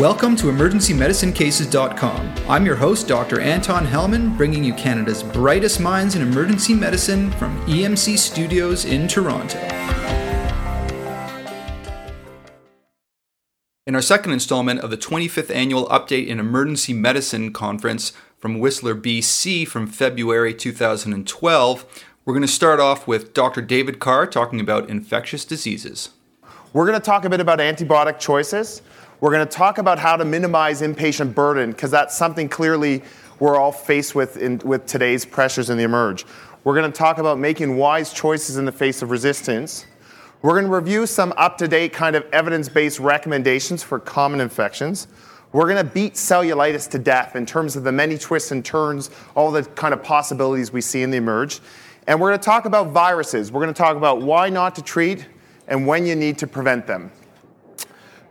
Welcome to EmergencyMedicineCases.com. I'm your host, Dr. Anton Helman, bringing you Canada's brightest minds in emergency medicine from EMC Studios in Toronto. In our second installment of the 25th Annual Update in Emergency Medicine Conference from Whistler, BC from February 2012, we're going to start off with Dr. David Carr talking about infectious diseases. We're going to talk a bit about antibiotic choices. We're going to talk about how to minimize inpatient burden, because that's something clearly we're all faced with in, with today's pressures in the emerge. We're going to talk about making wise choices in the face of resistance. We're going to review some up to date kind of evidence based recommendations for common infections. We're going to beat cellulitis to death in terms of the many twists and turns, all the kind of possibilities we see in the emerge. And we're going to talk about viruses. We're going to talk about why not to treat and when you need to prevent them.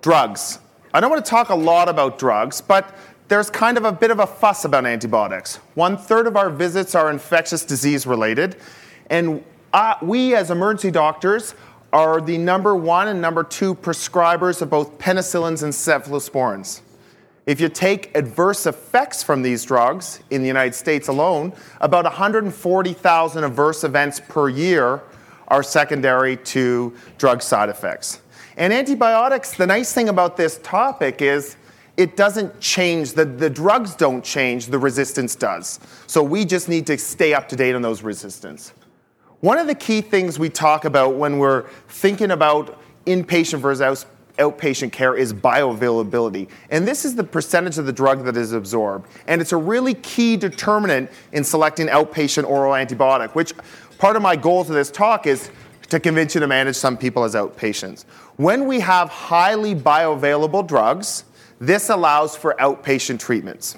Drugs. I don't want to talk a lot about drugs, but there's kind of a bit of a fuss about antibiotics. One third of our visits are infectious disease related, and uh, we as emergency doctors are the number one and number two prescribers of both penicillins and cephalosporins. If you take adverse effects from these drugs in the United States alone, about 140,000 adverse events per year are secondary to drug side effects. And antibiotics, the nice thing about this topic is it doesn't change, the, the drugs don't change, the resistance does. So we just need to stay up to date on those resistance. One of the key things we talk about when we're thinking about inpatient versus outpatient care is bioavailability. And this is the percentage of the drug that is absorbed. And it's a really key determinant in selecting outpatient oral antibiotic, which part of my goals of this talk is to convince you to manage some people as outpatients. When we have highly bioavailable drugs, this allows for outpatient treatments.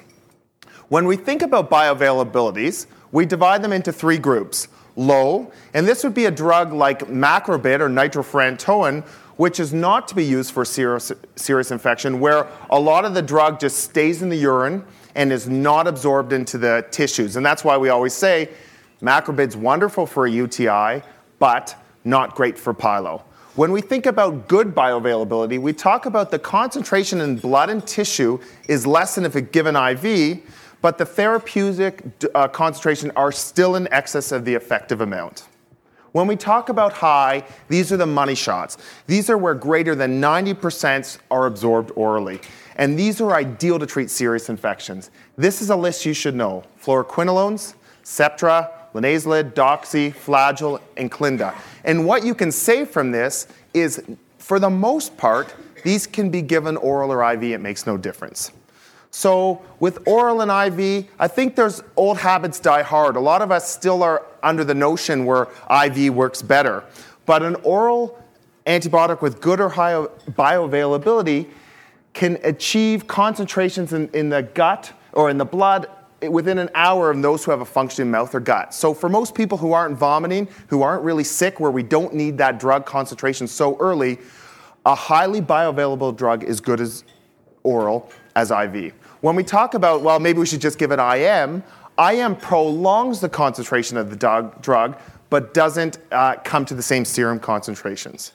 When we think about bioavailabilities, we divide them into three groups. Low, and this would be a drug like macrobid or nitrofurantoin, which is not to be used for serious, serious infection, where a lot of the drug just stays in the urine and is not absorbed into the tissues. And that's why we always say macrobid's wonderful for a UTI, but not great for pyelo. When we think about good bioavailability, we talk about the concentration in blood and tissue is less than if it given IV, but the therapeutic uh, concentration are still in excess of the effective amount. When we talk about high, these are the money shots. These are where greater than 90% are absorbed orally. And these are ideal to treat serious infections. This is a list you should know fluoroquinolones, Septra, linezolid, doxy, flagyl, and clinda. And what you can say from this is, for the most part, these can be given oral or IV, it makes no difference. So with oral and IV, I think there's old habits die hard. A lot of us still are under the notion where IV works better. But an oral antibiotic with good or high bioavailability can achieve concentrations in, in the gut or in the blood within an hour of those who have a functioning mouth or gut. So for most people who aren't vomiting, who aren't really sick, where we don't need that drug concentration so early, a highly bioavailable drug is good as oral as IV. When we talk about, well, maybe we should just give it IM, IM prolongs the concentration of the drug, but doesn't uh, come to the same serum concentrations.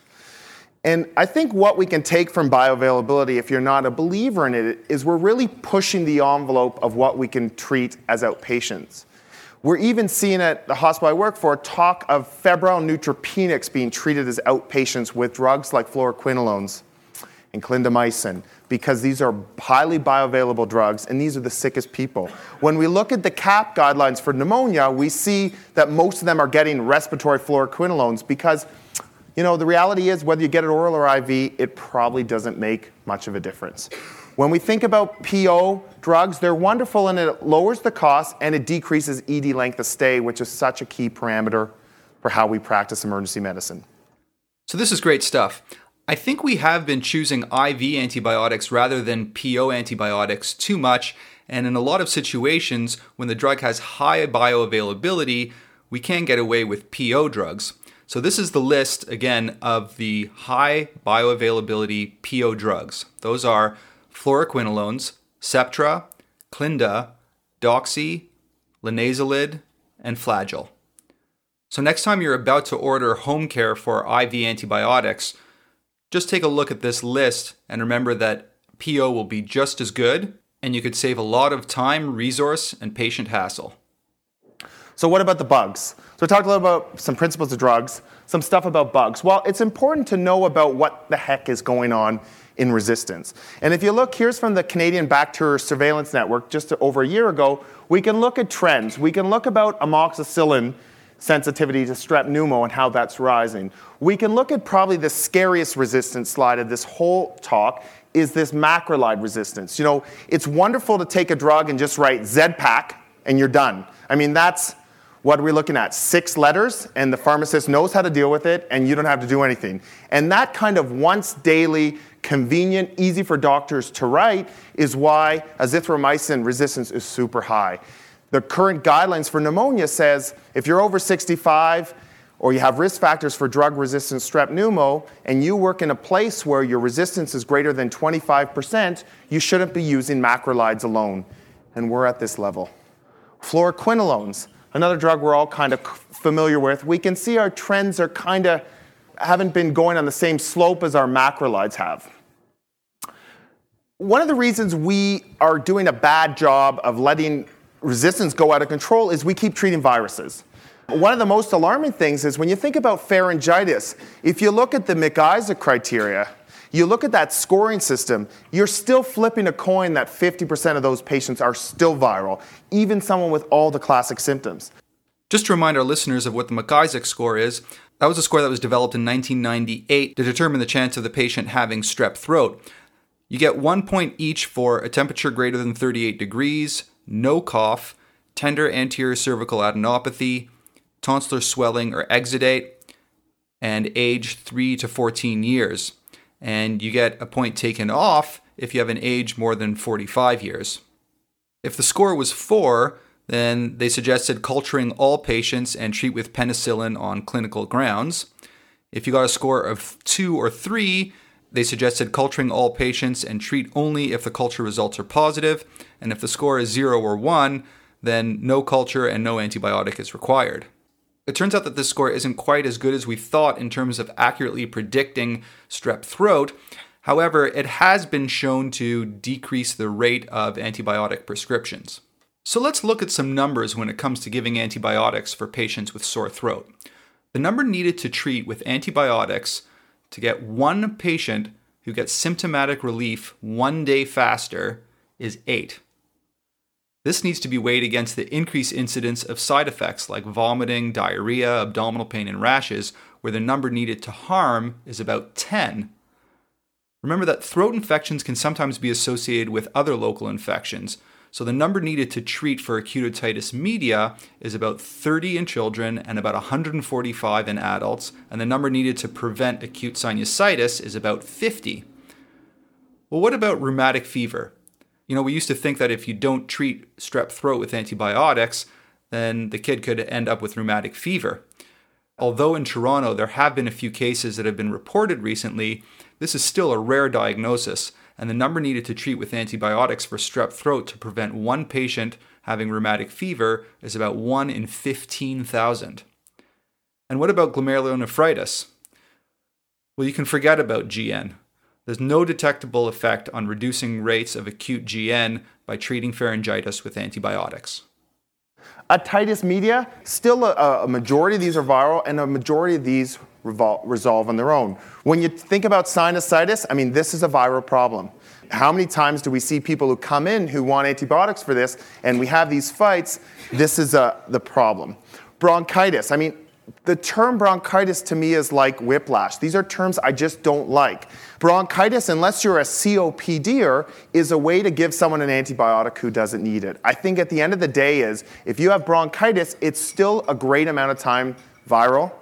And I think what we can take from bioavailability, if you're not a believer in it, is we're really pushing the envelope of what we can treat as outpatients. We're even seeing at the hospital I work for talk of febrile neutropenics being treated as outpatients with drugs like fluoroquinolones and clindamycin because these are highly bioavailable drugs and these are the sickest people. When we look at the CAP guidelines for pneumonia, we see that most of them are getting respiratory fluoroquinolones because you know, the reality is whether you get it oral or IV, it probably doesn't make much of a difference. When we think about PO drugs, they're wonderful and it lowers the cost and it decreases ED length of stay, which is such a key parameter for how we practice emergency medicine. So, this is great stuff. I think we have been choosing IV antibiotics rather than PO antibiotics too much, and in a lot of situations, when the drug has high bioavailability, we can get away with PO drugs. So this is the list again of the high bioavailability PO drugs. Those are fluoroquinolones, Septra, Clinda, Doxy, linezolid, and Flagyl. So next time you're about to order home care for IV antibiotics, just take a look at this list and remember that PO will be just as good, and you could save a lot of time, resource, and patient hassle. So, what about the bugs? So, we talked a little about some principles of drugs, some stuff about bugs. Well, it's important to know about what the heck is going on in resistance. And if you look, here's from the Canadian Bacterial Surveillance Network just over a year ago, we can look at trends. We can look about amoxicillin sensitivity to strep pneumo and how that's rising. We can look at probably the scariest resistance slide of this whole talk is this macrolide resistance. You know, it's wonderful to take a drug and just write Z-Pak and you're done. I mean, that's what are we're looking at six letters, and the pharmacist knows how to deal with it, and you don't have to do anything. And that kind of once daily, convenient, easy for doctors to write is why azithromycin resistance is super high. The current guidelines for pneumonia says if you're over 65 or you have risk factors for drug resistant strep pneumo and you work in a place where your resistance is greater than 25%, you shouldn't be using macrolides alone. And we're at this level. Fluoroquinolones, another drug we're all kind of familiar with, we can see our trends are kind of haven't been going on the same slope as our macrolides have. One of the reasons we are doing a bad job of letting resistance go out of control is we keep treating viruses. One of the most alarming things is when you think about pharyngitis, if you look at the McIsaac criteria, you look at that scoring system, you're still flipping a coin that 50% of those patients are still viral, even someone with all the classic symptoms. Just to remind our listeners of what the McIsaac score is, that was a score that was developed in 1998 to determine the chance of the patient having strep throat. You get one point each for a temperature greater than 38 degrees, no cough, tender anterior cervical adenopathy, tonsillar swelling or exudate, and age 3 to 14 years and you get a point taken off if you have an age more than 45 years. If the score was 4, then they suggested culturing all patients and treat with penicillin on clinical grounds. If you got a score of 2 or 3, they suggested culturing all patients and treat only if the culture results are positive, and if the score is 0 or 1, then no culture and no antibiotic is required. It turns out that this score isn't quite as good as we thought in terms of accurately predicting strep throat. However, it has been shown to decrease the rate of antibiotic prescriptions. So let's look at some numbers when it comes to giving antibiotics for patients with sore throat. The number needed to treat with antibiotics to get one patient who gets symptomatic relief one day faster is 8. This needs to be weighed against the increased incidence of side effects like vomiting, diarrhea, abdominal pain, and rashes, where the number needed to harm is about 10. Remember that throat infections can sometimes be associated with other local infections, so the number needed to treat for acute otitis media is about 30 in children and about 145 in adults, and the number needed to prevent acute sinusitis is about 50. Well, what about rheumatic fever? You know, we used to think that if you don't treat strep throat with antibiotics, then the kid could end up with rheumatic fever. Although in Toronto there have been a few cases that have been reported recently, this is still a rare diagnosis, and the number needed to treat with antibiotics for strep throat to prevent one patient having rheumatic fever is about 1 in 15,000. And what about glomerulonephritis? Well, you can forget about GN. There's no detectable effect on reducing rates of acute GN by treating pharyngitis with antibiotics. Otitis media, still a, a, majority of these are viral, and a majority of these revol- resolve on their own. When you think about sinusitis, I mean, this is a viral problem. How many times do we see people who come in who want antibiotics for this, and we have these fights? This is uh, the problem. Bronchitis, I mean, the term bronchitis to me is like whiplash. These are terms I just don't like. Bronchitis, unless you're a COPDer, is a way to give someone an antibiotic who doesn't need it. I think at the end of the day is if you have bronchitis, it's still a great amount of time viral.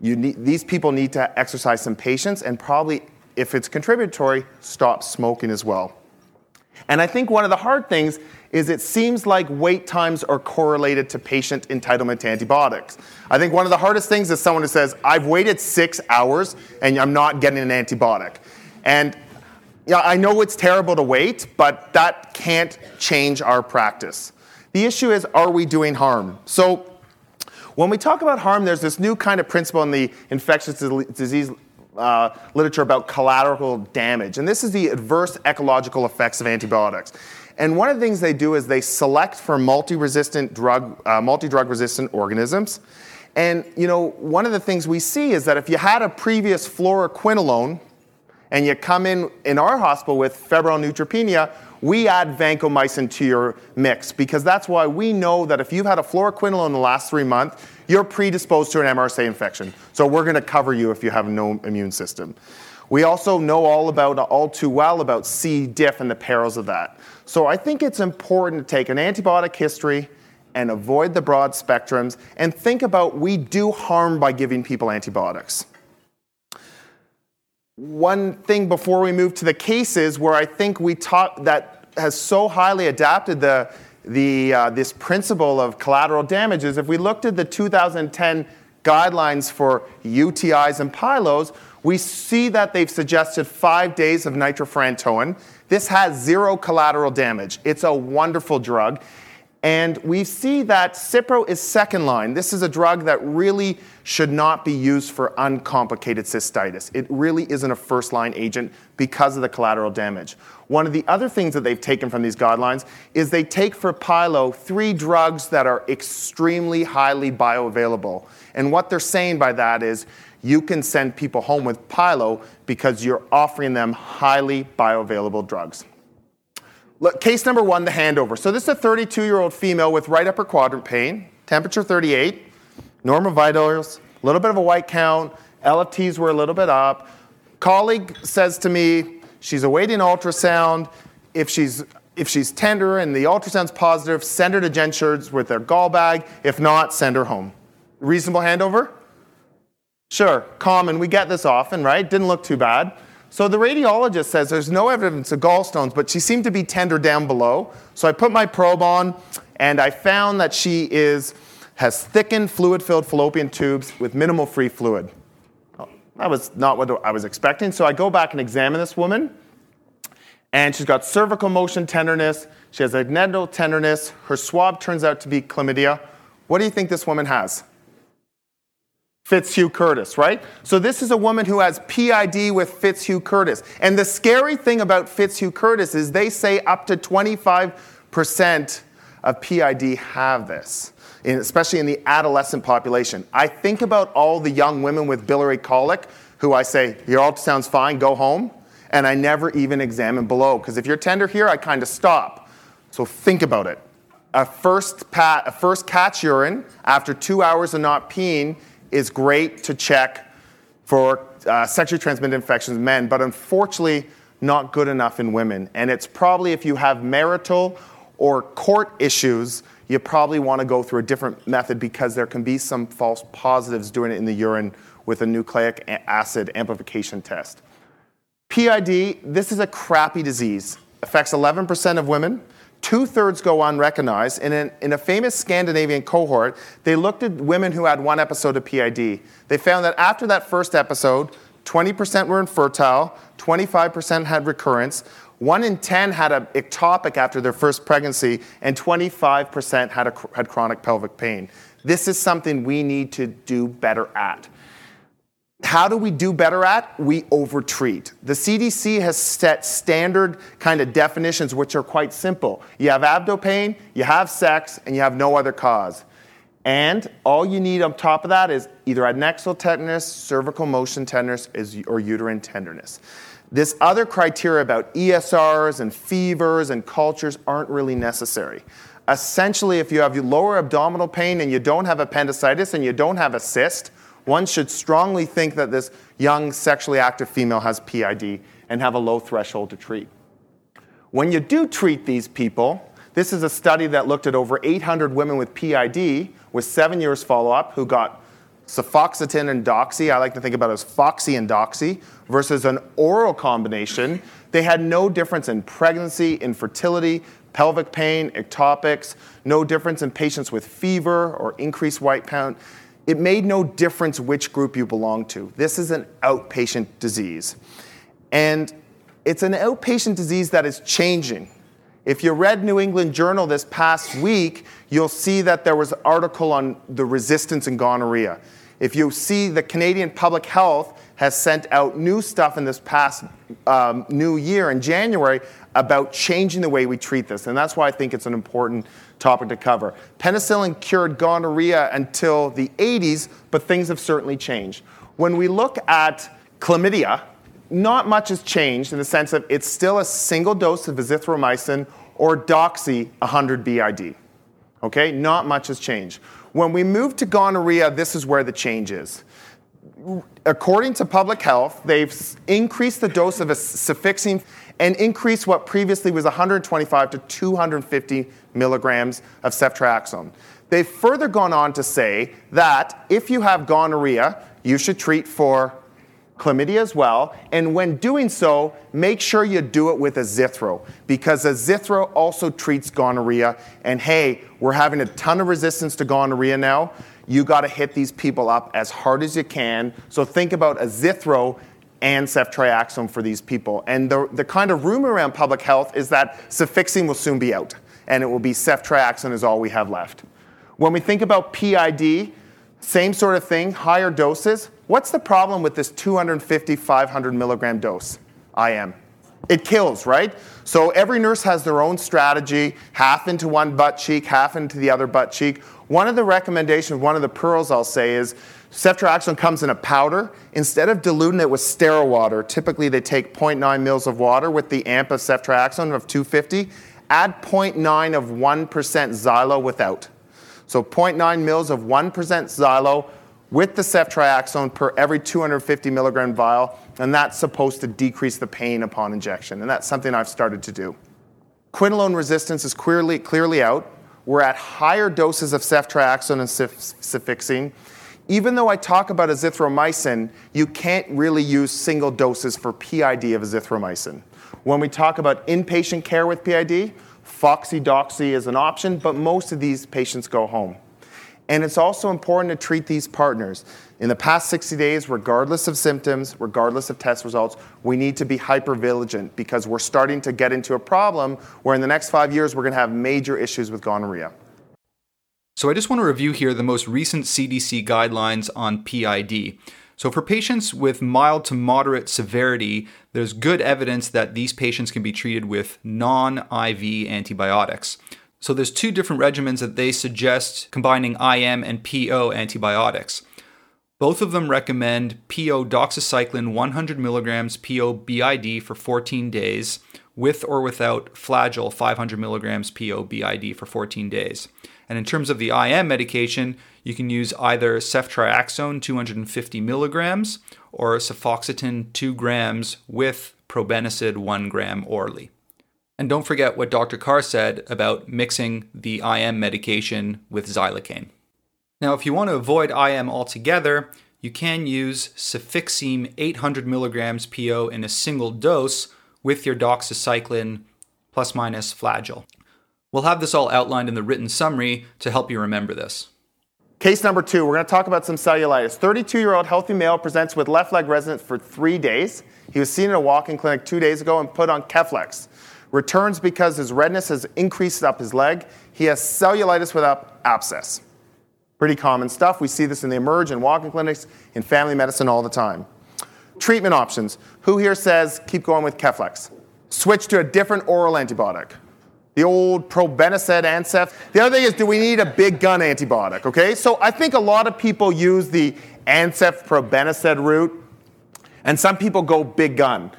Need, these people need to exercise some patience and probably, if it's contributory, stop smoking as well. And I think one of the hard things is it seems like wait times are correlated to patient entitlement to antibiotics. I think one of the hardest things is someone who says, I've waited six hours and I'm not getting an antibiotic. And yeah, I know it's terrible to wait, but that can't change our practice. The issue is, are we doing harm? So when we talk about harm, there's this new kind of principle in the infectious disease uh, literature about collateral damage. And this is the adverse ecological effects of antibiotics. And one of the things they do is they select for multi-resistant drug, uh, multi-drug resistant organisms. And you know, one of the things we see is that if you had a previous fluoroquinolone and you come in in our hospital with febrile neutropenia, we add vancomycin to your mix because that's why we know that if you've had a fluoroquinolone in the last three months, you're predisposed to an MRSA infection. So we're going to cover you if you have no immune system. We also know all about all too well about C. diff and the perils of that. So I think it's important to take an antibiotic history and avoid the broad spectrums and think about we do harm by giving people antibiotics. One thing before we move to the cases where I think we taught that has so highly adapted the, the, uh, this principle of collateral damage is if we looked at the 2010 guidelines for UTIs and pyelos, we see that they've suggested five days of nitrofurantoin. This has zero collateral damage. It's a wonderful drug. And we see that Cipro is second line. This is a drug that really should not be used for uncomplicated cystitis. It really isn't a first line agent because of the collateral damage. One of the other things that they've taken from these guidelines is they take for Pyelo three drugs that are extremely highly bioavailable. And what they're saying by that is you can send people home with Pyelo because you're offering them highly bioavailable drugs. Look, case number one, the handover. So this is a 32-year-old female with right upper quadrant pain, temperature 38, normal vitals, a little bit of a white count, LFTs were a little bit up. Colleague says to me, she's awaiting ultrasound. If she's if she's tender and the ultrasound's positive, send her to Genscher's with their gall bag. If not, send her home. Reasonable handover? Sure, common. We get this often, right? Didn't look too bad. So the radiologist says there's no evidence of gallstones, but she seemed to be tender down below. So I put my probe on, and I found that she is has thickened fluid-filled fallopian tubes with minimal free fluid. that was not what I was expecting. So I go back and examine this woman, and she's got cervical motion tenderness. She has adnexal tenderness. Her swab turns out to be chlamydia. What do you think this woman has? Fitz-Hugh-Curtis, right? So this is a woman who has PID with Fitz-Hugh-Curtis. And the scary thing about Fitz-Hugh-Curtis is they say up to 25% of PID have this, especially in the adolescent population. I think about all the young women with biliary colic who I say, your ultrasound's fine, go home. And I never even examine below, because if you're tender here, I kind of stop. So think about it. A first, pat, a first catch urine after two hours of not peeing is great to check for uh, sexually transmitted infections in men, but unfortunately, not good enough in women. And it's probably if you have marital or court issues, you probably want to go through a different method because there can be some false positives doing it in the urine with a nucleic acid amplification test. PID, this is a crappy disease. Affects 11% of women, Two thirds go unrecognized. And in, in, a famous Scandinavian cohort, they looked at women who had one episode of PID. They found that after that first episode, 20% were infertile, 25% had recurrence, 1 in 10 had an ectopic after their first pregnancy, and 25% had, a, had chronic pelvic pain. This is something we need to do better at. How do we do better at? We overtreat. The CDC has set standard kind of definitions which are quite simple. You have abdo pain, you have sex, and you have no other cause. And all you need on top of that is either adnexal tenderness, cervical motion tenderness, or uterine tenderness. This other criteria about ESRs and fevers and cultures aren't really necessary. Essentially, if you have lower abdominal pain and you don't have appendicitis and you don't have a cyst, one should strongly think that this young sexually active female has PID and have a low threshold to treat. When you do treat these people, this is a study that looked at over 800 women with PID with seven years follow up who got cefoxitin and doxy. I like to think about it as foxy and doxy versus an oral combination. They had no difference in pregnancy, infertility, pelvic pain, ectopics, no difference in patients with fever or increased white count it made no difference which group you belonged to. This is an outpatient disease. And it's an outpatient disease that is changing. If you read New England Journal this past week, you'll see that there was an article on the resistance in gonorrhea. If you see the Canadian Public Health, has sent out new stuff in this past um, new year in January about changing the way we treat this. And that's why I think it's an important topic to cover. Penicillin cured gonorrhea until the 80s, but things have certainly changed. When we look at chlamydia, not much has changed in the sense of it's still a single dose of azithromycin or doxy 100 BID. Okay, not much has changed. When we move to gonorrhea, this is where the change is. According to public health, they've increased the dose of a cefixime and increased what previously was 125 to 250 milligrams of ceftriaxone. They've further gone on to say that if you have gonorrhea, you should treat for chlamydia as well. And when doing so, make sure you do it with azithro because azithro also treats gonorrhea. And hey, we're having a ton of resistance to gonorrhea now. You got to hit these people up as hard as you can. So think about azithro and ceftriaxone for these people. And the, the kind of rumor around public health is that cefixime will soon be out and it will be ceftriaxone is all we have left. When we think about PID, same sort of thing, higher doses. What's the problem with this 250, 500 milligram dose? IM. It kills, right? So every nurse has their own strategy, half into one butt cheek, half into the other butt cheek. One of the recommendations, one of the pearls I'll say is ceftriaxone comes in a powder. Instead of diluting it with sterile water, typically they take 0.9 mils of water with the amp of ceftriaxone of 250, add 0.9 of 1% xylo without. So 0.9 mils of 1% xylo with the ceftriaxone per every 250 milligram vial, and that's supposed to decrease the pain upon injection. And that's something I've started to do. Quinolone resistance is clearly, clearly out. We're at higher doses of ceftriaxone and cefixime. Even though I talk about azithromycin, you can't really use single doses for PID of azithromycin. When we talk about inpatient care with PID, Foxy Doxy is an option, but most of these patients go home. And it's also important to treat these partners. In the past 60 days, regardless of symptoms, regardless of test results, we need to be hyper vigilant because we're starting to get into a problem where in the next five years, we're going to have major issues with gonorrhea. So I just want to review here the most recent CDC guidelines on PID. So, for patients with mild to moderate severity, there's good evidence that these patients can be treated with non IV antibiotics. So, there's two different regimens that they suggest combining IM and PO antibiotics. Both of them recommend PO doxycycline 100 milligrams PO BID for 14 days, with or without flagyl 500 milligrams PO BID for 14 days. And in terms of the IM medication, you can use either ceftriaxone 250 milligrams or cefoxitin 2 grams with probenecid 1 gram orally. And don't forget what Dr. Carr said about mixing the IM medication with xylocaine. Now, if you want to avoid IM altogether, you can use cefixime 800 milligrams PO in a single dose with your doxycycline plus minus flagyl. We'll have this all outlined in the written summary to help you remember this. Case number two, we're going to talk about some cellulitis. 32 year old healthy male presents with left leg resonance for three days. He was seen in a walk in clinic two days ago and put on Keflex. Returns because his redness has increased up his leg. He has cellulitis without abscess. Pretty common stuff. We see this in the emerge and walk in clinics, in family medicine all the time. Treatment options. Who here says keep going with Keflex? Switch to a different oral antibiotic the old probenecid Ancef. The other thing is, do we need a big gun antibiotic? Okay, so I think a lot of people use the Ancef probenecid route, and some people go big gun.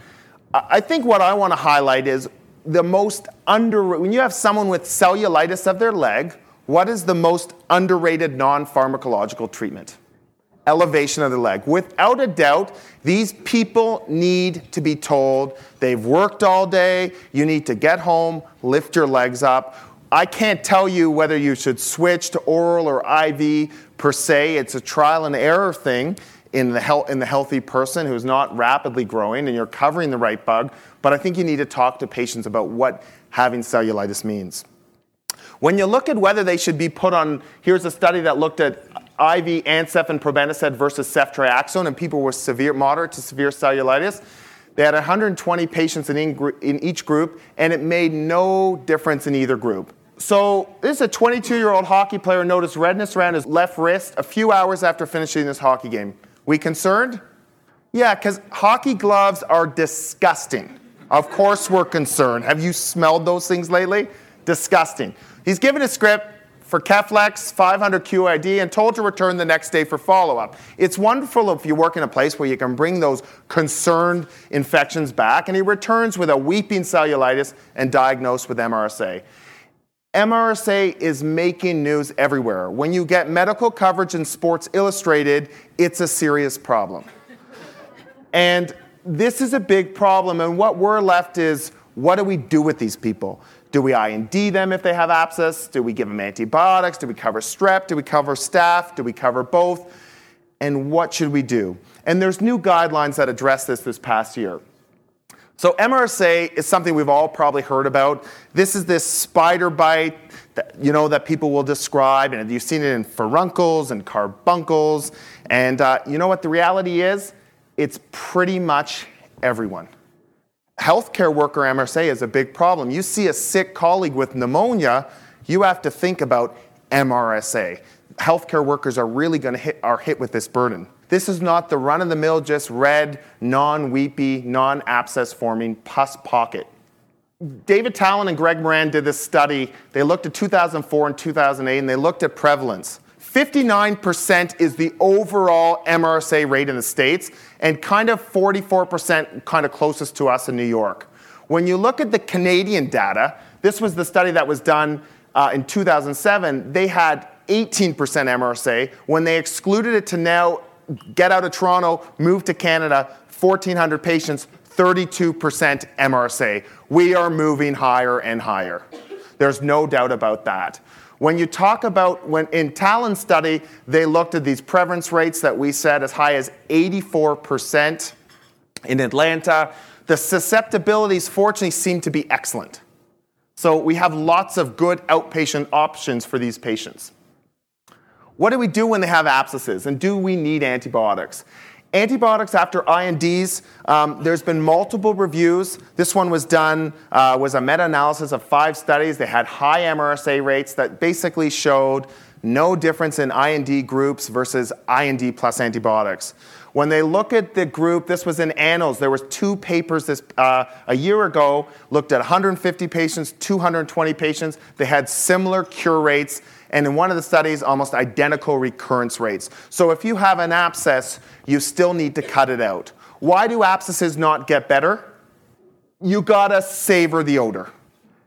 I think what I want to highlight is the most under when you have someone with cellulitis of their leg, what is the most underrated non-pharmacological treatment? Elevation of the leg. Without a doubt, these people need to be told they've worked all day, you need to get home, lift your legs up. I can't tell you whether you should switch to oral or IV per se. It's a trial and error thing in the, he- in the healthy person who's not rapidly growing and you're covering the right bug. But I think you need to talk to patients about what having cellulitis means. When you look at whether they should be put on, here's a study that looked at IV Ancef and probenecid versus ceftriaxone in people with severe, moderate to severe cellulitis. They had 120 patients in, in each group, and it made no difference in either group. So, this is a 22 year old hockey player noticed redness around his left wrist a few hours after finishing this hockey game. We concerned? Yeah, because hockey gloves are disgusting. Of course, we're concerned. Have you smelled those things lately? Disgusting. He's given a script for Keflex 500 QID and told to return the next day for follow up. It's wonderful if you work in a place where you can bring those concerned infections back, and he returns with a weeping cellulitis and diagnosed with MRSA. MRSA is making news everywhere. When you get medical coverage in Sports Illustrated, it's a serious problem. and this is a big problem, and what we're left is what do we do with these people? Do we IND them if they have abscess? Do we give them antibiotics? Do we cover strep? Do we cover staph? Do we cover both? And what should we do? And there's new guidelines that address this this past year. So MRSA is something we've all probably heard about. This is this spider bite that, you know, that people will describe, and you've seen it in furuncles and carbuncles. And uh, you know what the reality is? It's pretty much everyone healthcare worker MRSA is a big problem. You see a sick colleague with pneumonia, you have to think about MRSA. Healthcare workers are really going to hit are hit with this burden. This is not the run of the mill, just red, non weepy, non abscess forming pus pocket. David Talan and Greg Moran did this study. They looked at 2004 and 2008 and they looked at prevalence. 59% is the overall MRSA rate in the States, and kind of 44% kind of closest to us in New York. When you look at the Canadian data, this was the study that was done uh, in 2007, they had 18% MRSA. When they excluded it to now get out of Toronto, move to Canada, 1,400 patients, 32% MRSA. We are moving higher and higher. There's no doubt about that. When you talk about, when in Talan's study, they looked at these prevalence rates that we said as high as 84% in Atlanta. The susceptibilities, fortunately, seem to be excellent. So we have lots of good outpatient options for these patients. What do we do when they have abscesses, and do we need antibiotics? Antibiotics after INDs, um, there's been multiple reviews. This one was done, uh, was a meta-analysis of five studies. They had high MRSA rates that basically showed no difference in IND groups versus IND plus antibiotics. When they look at the group, this was in Annals. There was two papers this uh, a year ago looked at 150 patients, 220 patients. They had similar cure rates and in one of the studies, almost identical recurrence rates. So if you have an abscess, you still need to cut it out. Why do abscesses not get better? You gotta savor the odor.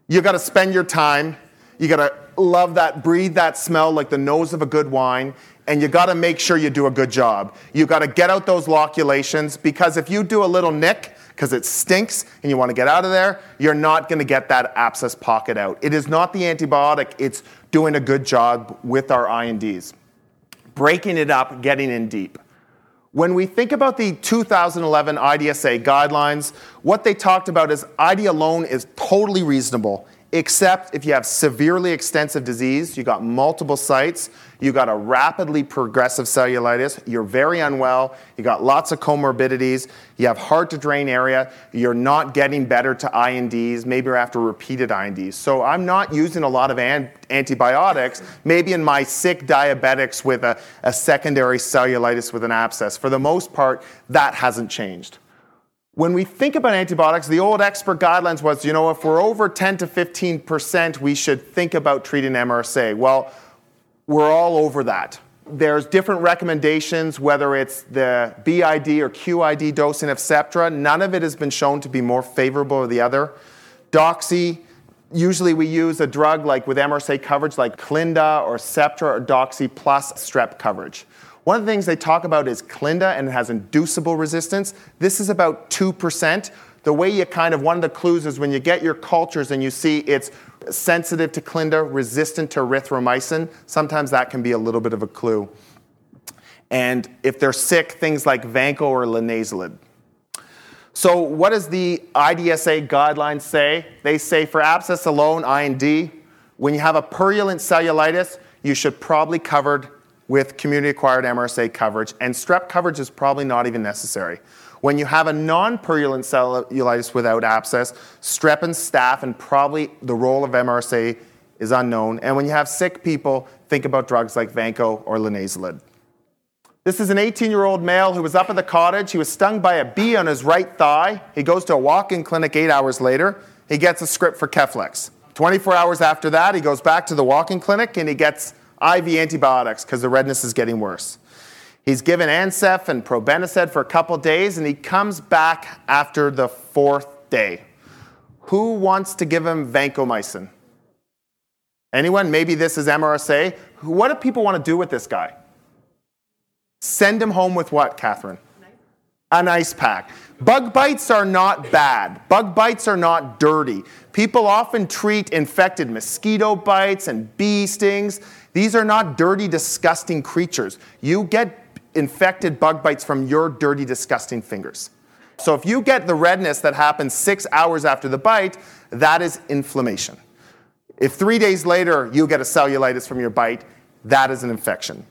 You gotta spend your time. You gotta love that, breathe that smell like the nose of a good wine, and you gotta make sure you do a good job. You gotta get out those loculations because if you do a little nick, because it stinks and you want to get out of there, you're not going to get that abscess pocket out. It is not the antibiotic, it's doing a good job with our INDs. Breaking it up, getting in deep. When we think about the 2011 IDSA guidelines, what they talked about is ID alone is totally reasonable except if you have severely extensive disease, you got multiple sites, you got a rapidly progressive cellulitis, you're very unwell, you got lots of comorbidities, you have hard to drain area, you're not getting better to INDs, maybe you're after repeated INDs. So I'm not using a lot of an- antibiotics, maybe in my sick diabetics with a, a secondary cellulitis with an abscess. For the most part, that hasn't changed when we think about antibiotics, the old expert guidelines was, you know, if we're over 10 to 15%, we should think about treating MRSA. Well, we're all over that. There's different recommendations, whether it's the BID or QID dosing of Septra. None of it has been shown to be more favorable than the other. Doxy, usually we use a drug like with MRSA coverage like Clinda or Septra or Doxy plus strep coverage. One of the things they talk about is Clinda and it has inducible resistance. This is about 2%. The way you kind of, one of the clues is when you get your cultures and you see it's sensitive to Clinda, resistant to erythromycin, sometimes that can be a little bit of a clue. And if they're sick, things like Vanco or linezolid. So, what does the IDSA guidelines say? They say for abscess alone, IND, when you have a purulent cellulitis, you should probably cover with community acquired MRSA coverage, and strep coverage is probably not even necessary. When you have a non purulent cellulitis without abscess, strep and staph, and probably the role of MRSA is unknown. And when you have sick people, think about drugs like Vanco or linezolid. This is an 18 year old male who was up at the cottage. He was stung by a bee on his right thigh. He goes to a walk in clinic eight hours later. He gets a script for Keflex. 24 hours after that, he goes back to the walk in clinic and he gets IV antibiotics because the redness is getting worse. He's given Ancef and probenecid for a couple days and he comes back after the fourth day. Who wants to give him vancomycin? Anyone? Maybe this is MRSA. What do people want to do with this guy? Send him home with what, Catherine? An ice pack. Bug bites are not bad. Bug bites are not dirty. People often treat infected mosquito bites and bee stings. These are not dirty, disgusting creatures. You get infected bug bites from your dirty, disgusting fingers. So if you get the redness that happens six hours after the bite, that is inflammation. If three days later you get a cellulitis from your bite, that is an infection.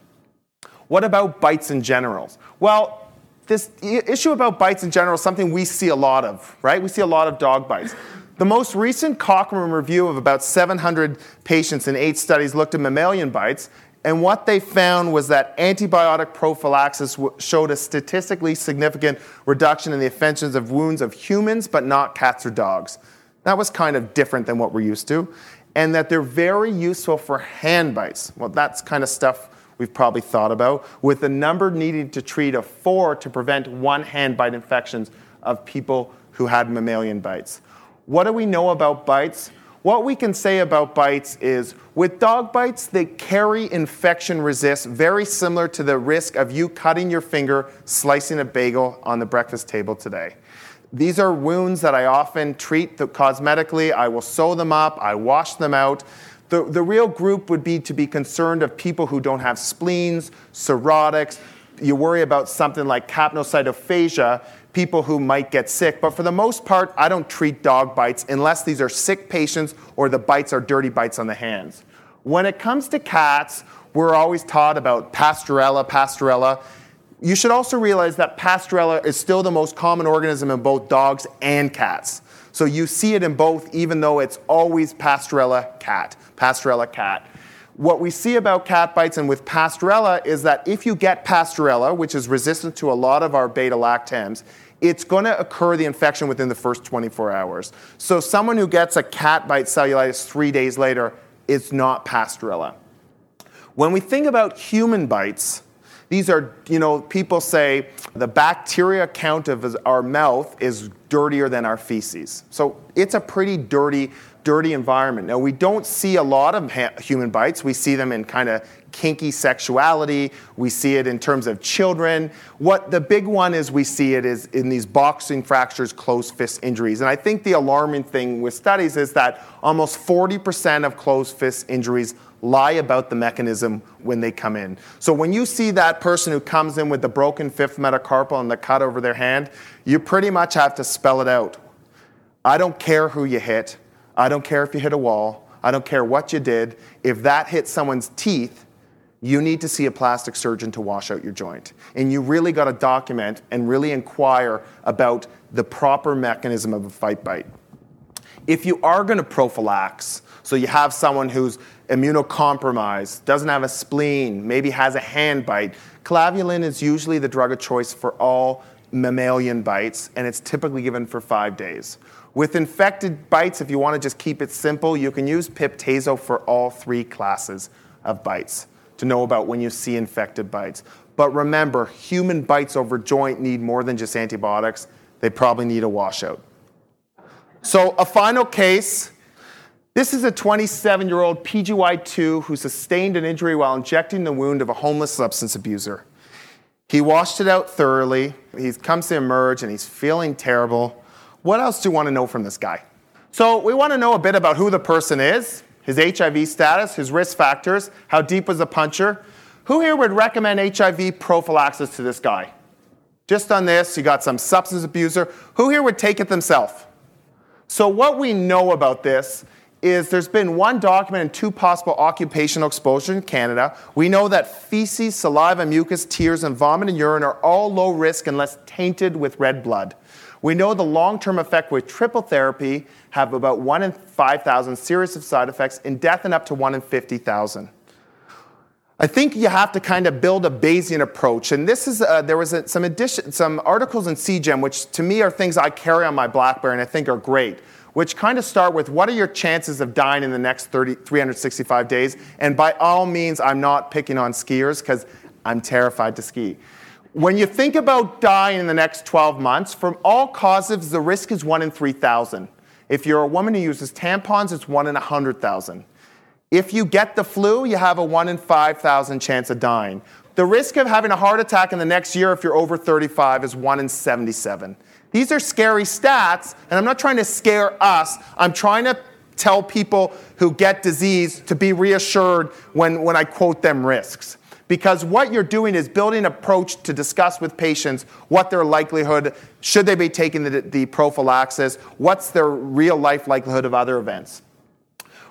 What about bites in general? Well, this issue about bites in general is something we see a lot of, right? We see a lot of dog bites. The most recent Cochrane review of about 700 patients in eight studies looked at mammalian bites, and what they found was that antibiotic prophylaxis showed a statistically significant reduction in the offenses of wounds of humans, but not cats or dogs. That was kind of different than what we're used to. And that they're very useful for hand bites. Well, that's kind of stuff we've probably thought about, with the number needed to treat of four to prevent one hand bite infections of people who had mammalian bites. What do we know about bites? What we can say about bites is with dog bites, they carry infection risk very similar to the risk of you cutting your finger slicing a bagel on the breakfast table today. These are wounds that I often treat cosmetically. I will sew them up, I wash them out. The, the real group would be to be concerned of people who don't have spleens, cirrhotics. You worry about something like capnocytophaga, people who might get sick. But for the most part, I don't treat dog bites unless these are sick patients or the bites are dirty bites on the hands. When it comes to cats, we're always taught about Pasteurella, Pasteurella. You should also realize that Pasteurella is still the most common organism in both dogs and cats. So you see it in both, even though it's always Pasteurella cat, Pasteurella cat. What we see about cat bites and with Pasteurella is that if you get Pasteurella, which is resistant to a lot of our beta lactams, it's going to occur the infection within the first 24 hours. So someone who gets a cat bite cellulitis three days later, it's not Pasteurella. When we think about human bites, these are, you know, people say the bacteria count of our mouth is dirtier than our feces. So it's a pretty dirty, dirty environment. Now, we don't see a lot of ha- human bites. We see them in kind of kinky sexuality. We see it in terms of children. What the big one is we see it is in these boxing fractures, closed fist injuries. And I think the alarming thing with studies is that almost 40% of closed fist injuries lie about the mechanism when they come in. So when you see that person who comes in with the broken fifth metacarpal and the cut over their hand, you pretty much have to spell it out. I don't care who you hit. I don't care if you hit a wall. I don't care what you did. If that hit someone's teeth, you need to see a plastic surgeon to wash out your joint. And you really got to document and really inquire about the proper mechanism of a fight bite. If you are going to prophylax, so you have someone who's immunocompromised, doesn't have a spleen, maybe has a hand bite. Clavulin is usually the drug of choice for all mammalian bites, and it's typically given for five days. With infected bites, if you want to just keep it simple, you can use Pip/Tazo for all three classes of bites to know about when you see infected bites. But remember, human bites over joint need more than just antibiotics. They probably need a washout. So, a final case this is a 27 year old PGY2 who sustained an injury while injecting the wound of a homeless substance abuser. He washed it out thoroughly. He comes to emerge and he's feeling terrible. What else do you want to know from this guy? So, we want to know a bit about who the person is, his HIV status, his risk factors, how deep was the puncture. Who here would recommend HIV prophylaxis to this guy? Just on this, you got some substance abuser. Who here would take it themselves? So, what we know about this is there's been one document and two possible occupational exposure in Canada. We know that feces, saliva, mucus, tears, and vomit and urine are all low risk unless tainted with red blood. We know the long term effect with triple therapy have about 1 in 5,000 serious side effects and death in up to 1 in 50,000. I think you have to kind of build a Bayesian approach, and this is uh, there was a, some addition, some articles in CJEM, which to me are things I carry on my BlackBerry and I think are great, which kind of start with what are your chances of dying in the next 30, 365 days, and by all means, I'm not picking on skiers because I'm terrified to ski. When you think about dying in the next 12 months, from all causes, the risk is one in 3,000. If you're a woman who uses tampons, it's one in 100,000. If you get the flu, you have a 1 in 5,000 chance of dying. The risk of having a heart attack in the next year if you're over 35 is 1 in 77. These are scary stats, and I'm not trying to scare us. I'm trying to tell people who get disease to be reassured when, when I quote them risks. Because what you're doing is building an approach to discuss with patients what their likelihood, should they be taking the, the prophylaxis, what's their real life likelihood of other events.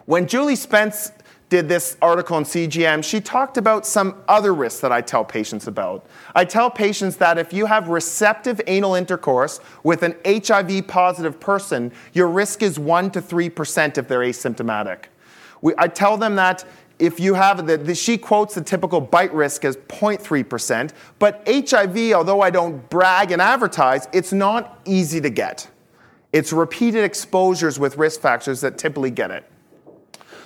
When Julie Spence did this article in CJEM, she talked about some other risks that I tell patients about. I tell patients that if you have receptive anal intercourse with an HIV positive person, your risk is 1 to 3% if they're asymptomatic. We, I tell them that if you have the, the, she quotes the typical bite risk as 0.3%, but HIV, although I don't brag and advertise, it's not easy to get. It's repeated exposures with risk factors that typically get it.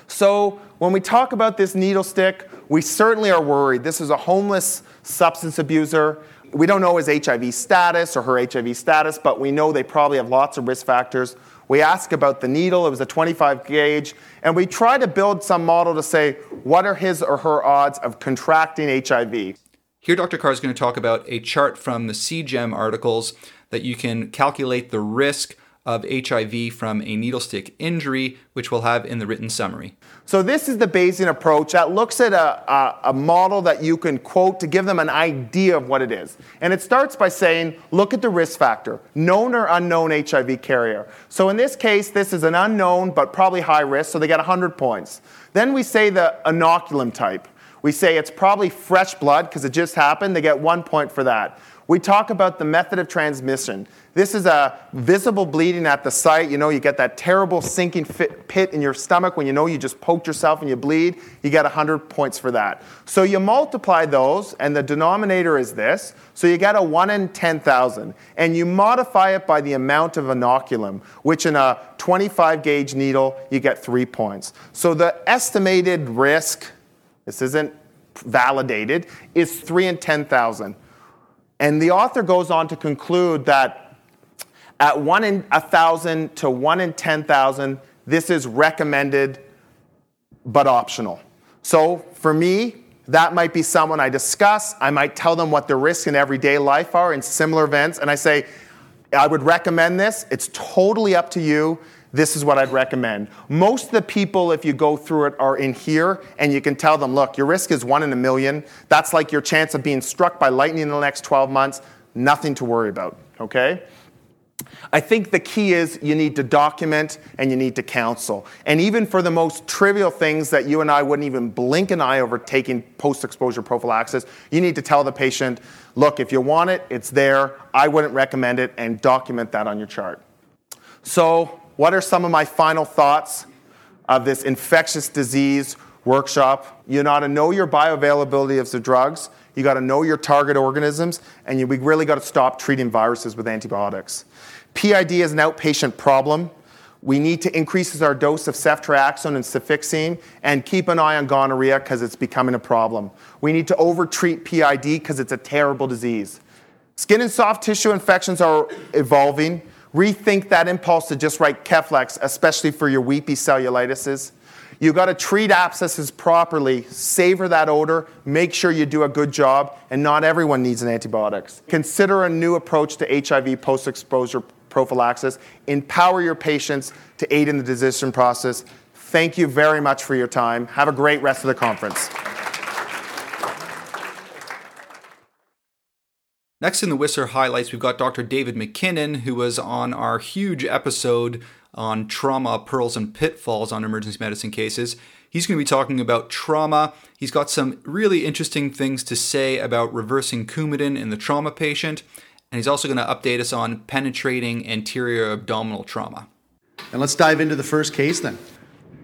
So when we talk about this needle stick, we certainly are worried. This is a homeless substance abuser. We don't know his HIV status or her HIV status, but we know they probably have lots of risk factors. We ask about the needle, it was a 25 gauge, and we try to build some model to say what are his or her odds of contracting HIV. Here, Dr. Carr is going to talk about a chart from the CJEM articles that you can calculate the risk of HIV from a needle stick injury, which we'll have in the written summary. So, this is the Bayesian approach that looks at a, a, a, model that you can quote to give them an idea of what it is. And it starts by saying, look at the risk factor, known or unknown HIV carrier. So, in this case, this is an unknown but probably high risk, so they get 100 points. Then we say the inoculum type. We say it's probably fresh blood because it just happened, they get one point for that. We talk about the method of transmission. This is a visible bleeding at the site. You know, you get that terrible sinking pit in your stomach when you know you just poked yourself and you bleed. You get 100 points for that. So you multiply those, and the denominator is this. So you get a 1 in 10,000. And you modify it by the amount of inoculum, which in a 25 gauge needle, you get 3 points. So the estimated risk, this isn't validated, is 3 in 10,000. And the author goes on to conclude that at 1 in 1,000 to 1 in 10,000, this is recommended but optional. So for me, that might be someone I discuss. I might tell them what the risks in everyday life are in similar events, and I say, I would recommend this. It's totally up to you this is what I'd recommend. Most of the people, if you go through it, are in here, and you can tell them, look, your risk is one in a million. That's like your chance of being struck by lightning in the next 12 months. Nothing to worry about, okay? I think the key is you need to document and you need to counsel. And even for the most trivial things that you and I wouldn't even blink an eye over taking post exposure prophylaxis, you need to tell the patient, look, if you want it, it's there. I wouldn't recommend it, and document that on your chart. So, what are some of my final thoughts of this infectious disease workshop? You got to know your bioavailability of the drugs, you got to know your target organisms, and you, we really got to stop treating viruses with antibiotics. PID is an outpatient problem. We need to increase our dose of ceftriaxone and cefixime and keep an eye on gonorrhea because it's becoming a problem. We need to overtreat PID because it's a terrible disease. Skin and soft tissue infections are evolving. Rethink that impulse to just write Keflex, especially for your weepy cellulitis. You've got to treat abscesses properly, savor that odor, make sure you do a good job, and not everyone needs an antibiotics. Consider a new approach to HIV post exposure prophylaxis. Empower your patients to aid in the decision process. Thank you very much for your time. Have a great rest of the conference. Next in the Whistler highlights, we've got Dr. David McKinnon, who was on our huge episode on trauma, pearls, and pitfalls on emergency medicine cases. He's going to be talking about trauma. He's got some really interesting things to say about reversing Coumadin in the trauma patient, and he's also going to update us on penetrating anterior abdominal trauma. And let's dive into the first case then.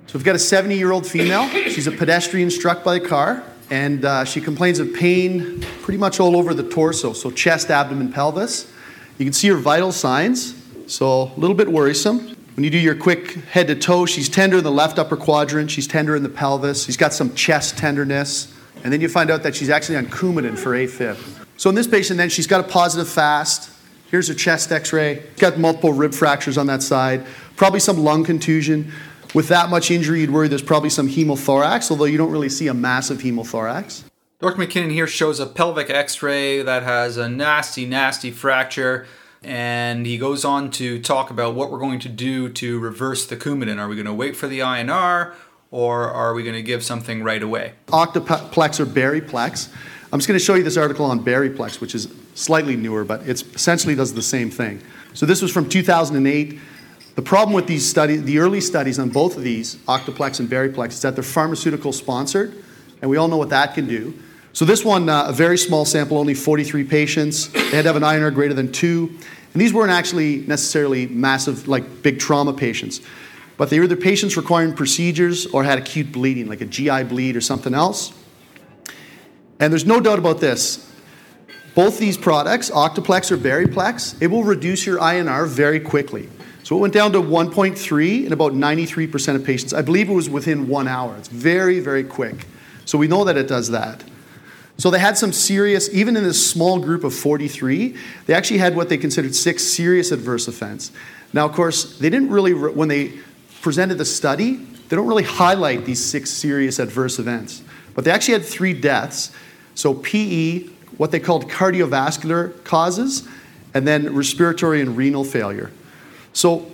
So we've got a 70 year old female. She's a pedestrian struck by a car. And uh, she complains of pain pretty much all over the torso, so chest, abdomen, pelvis. You can see her vital signs, so a little bit worrisome. When you do your quick head to toe, she's tender in the left upper quadrant, she's tender in the pelvis, she's got some chest tenderness, and then you find out that she's actually on Coumadin for AFib. So in this patient, then she's got a positive fast. Here's her chest X-ray. Got multiple rib fractures on that side, probably some lung contusion. With that much injury, you'd worry there's probably some hemothorax, although you don't really see a massive hemothorax. Dr. McKinnon here shows a pelvic x ray that has a nasty, nasty fracture. And he goes on to talk about what we're going to do to reverse the Coumadin. Are we going to wait for the INR or are we going to give something right away? Octaplex or Beriplex. I'm just going to show you this article on Beriplex, which is slightly newer, but it essentially does the same thing. So this was from 2008. The problem with these studies, the early studies on both of these, Octaplex and Beriplex, is that they're pharmaceutical sponsored, and we all know what that can do. So this one, uh, a very small sample, only 43 patients. They had to have an INR greater than two, and these weren't actually necessarily massive, like big trauma patients, but they were either patients requiring procedures or had acute bleeding, like a GI bleed or something else. And there's no doubt about this. Both these products, Octaplex or Beriplex, it will reduce your INR very quickly. So it went down to 1.3 in about 93% of patients. I believe it was within one hour. It's very, very quick. So we know that it does that. So they had some serious, even in this small group of 43, they actually had what they considered six serious adverse events. Now, of course, they didn't really, when they presented the study, they don't really highlight these six serious adverse events. But they actually had three deaths. So PE, what they called cardiovascular causes, and then respiratory and renal failure. So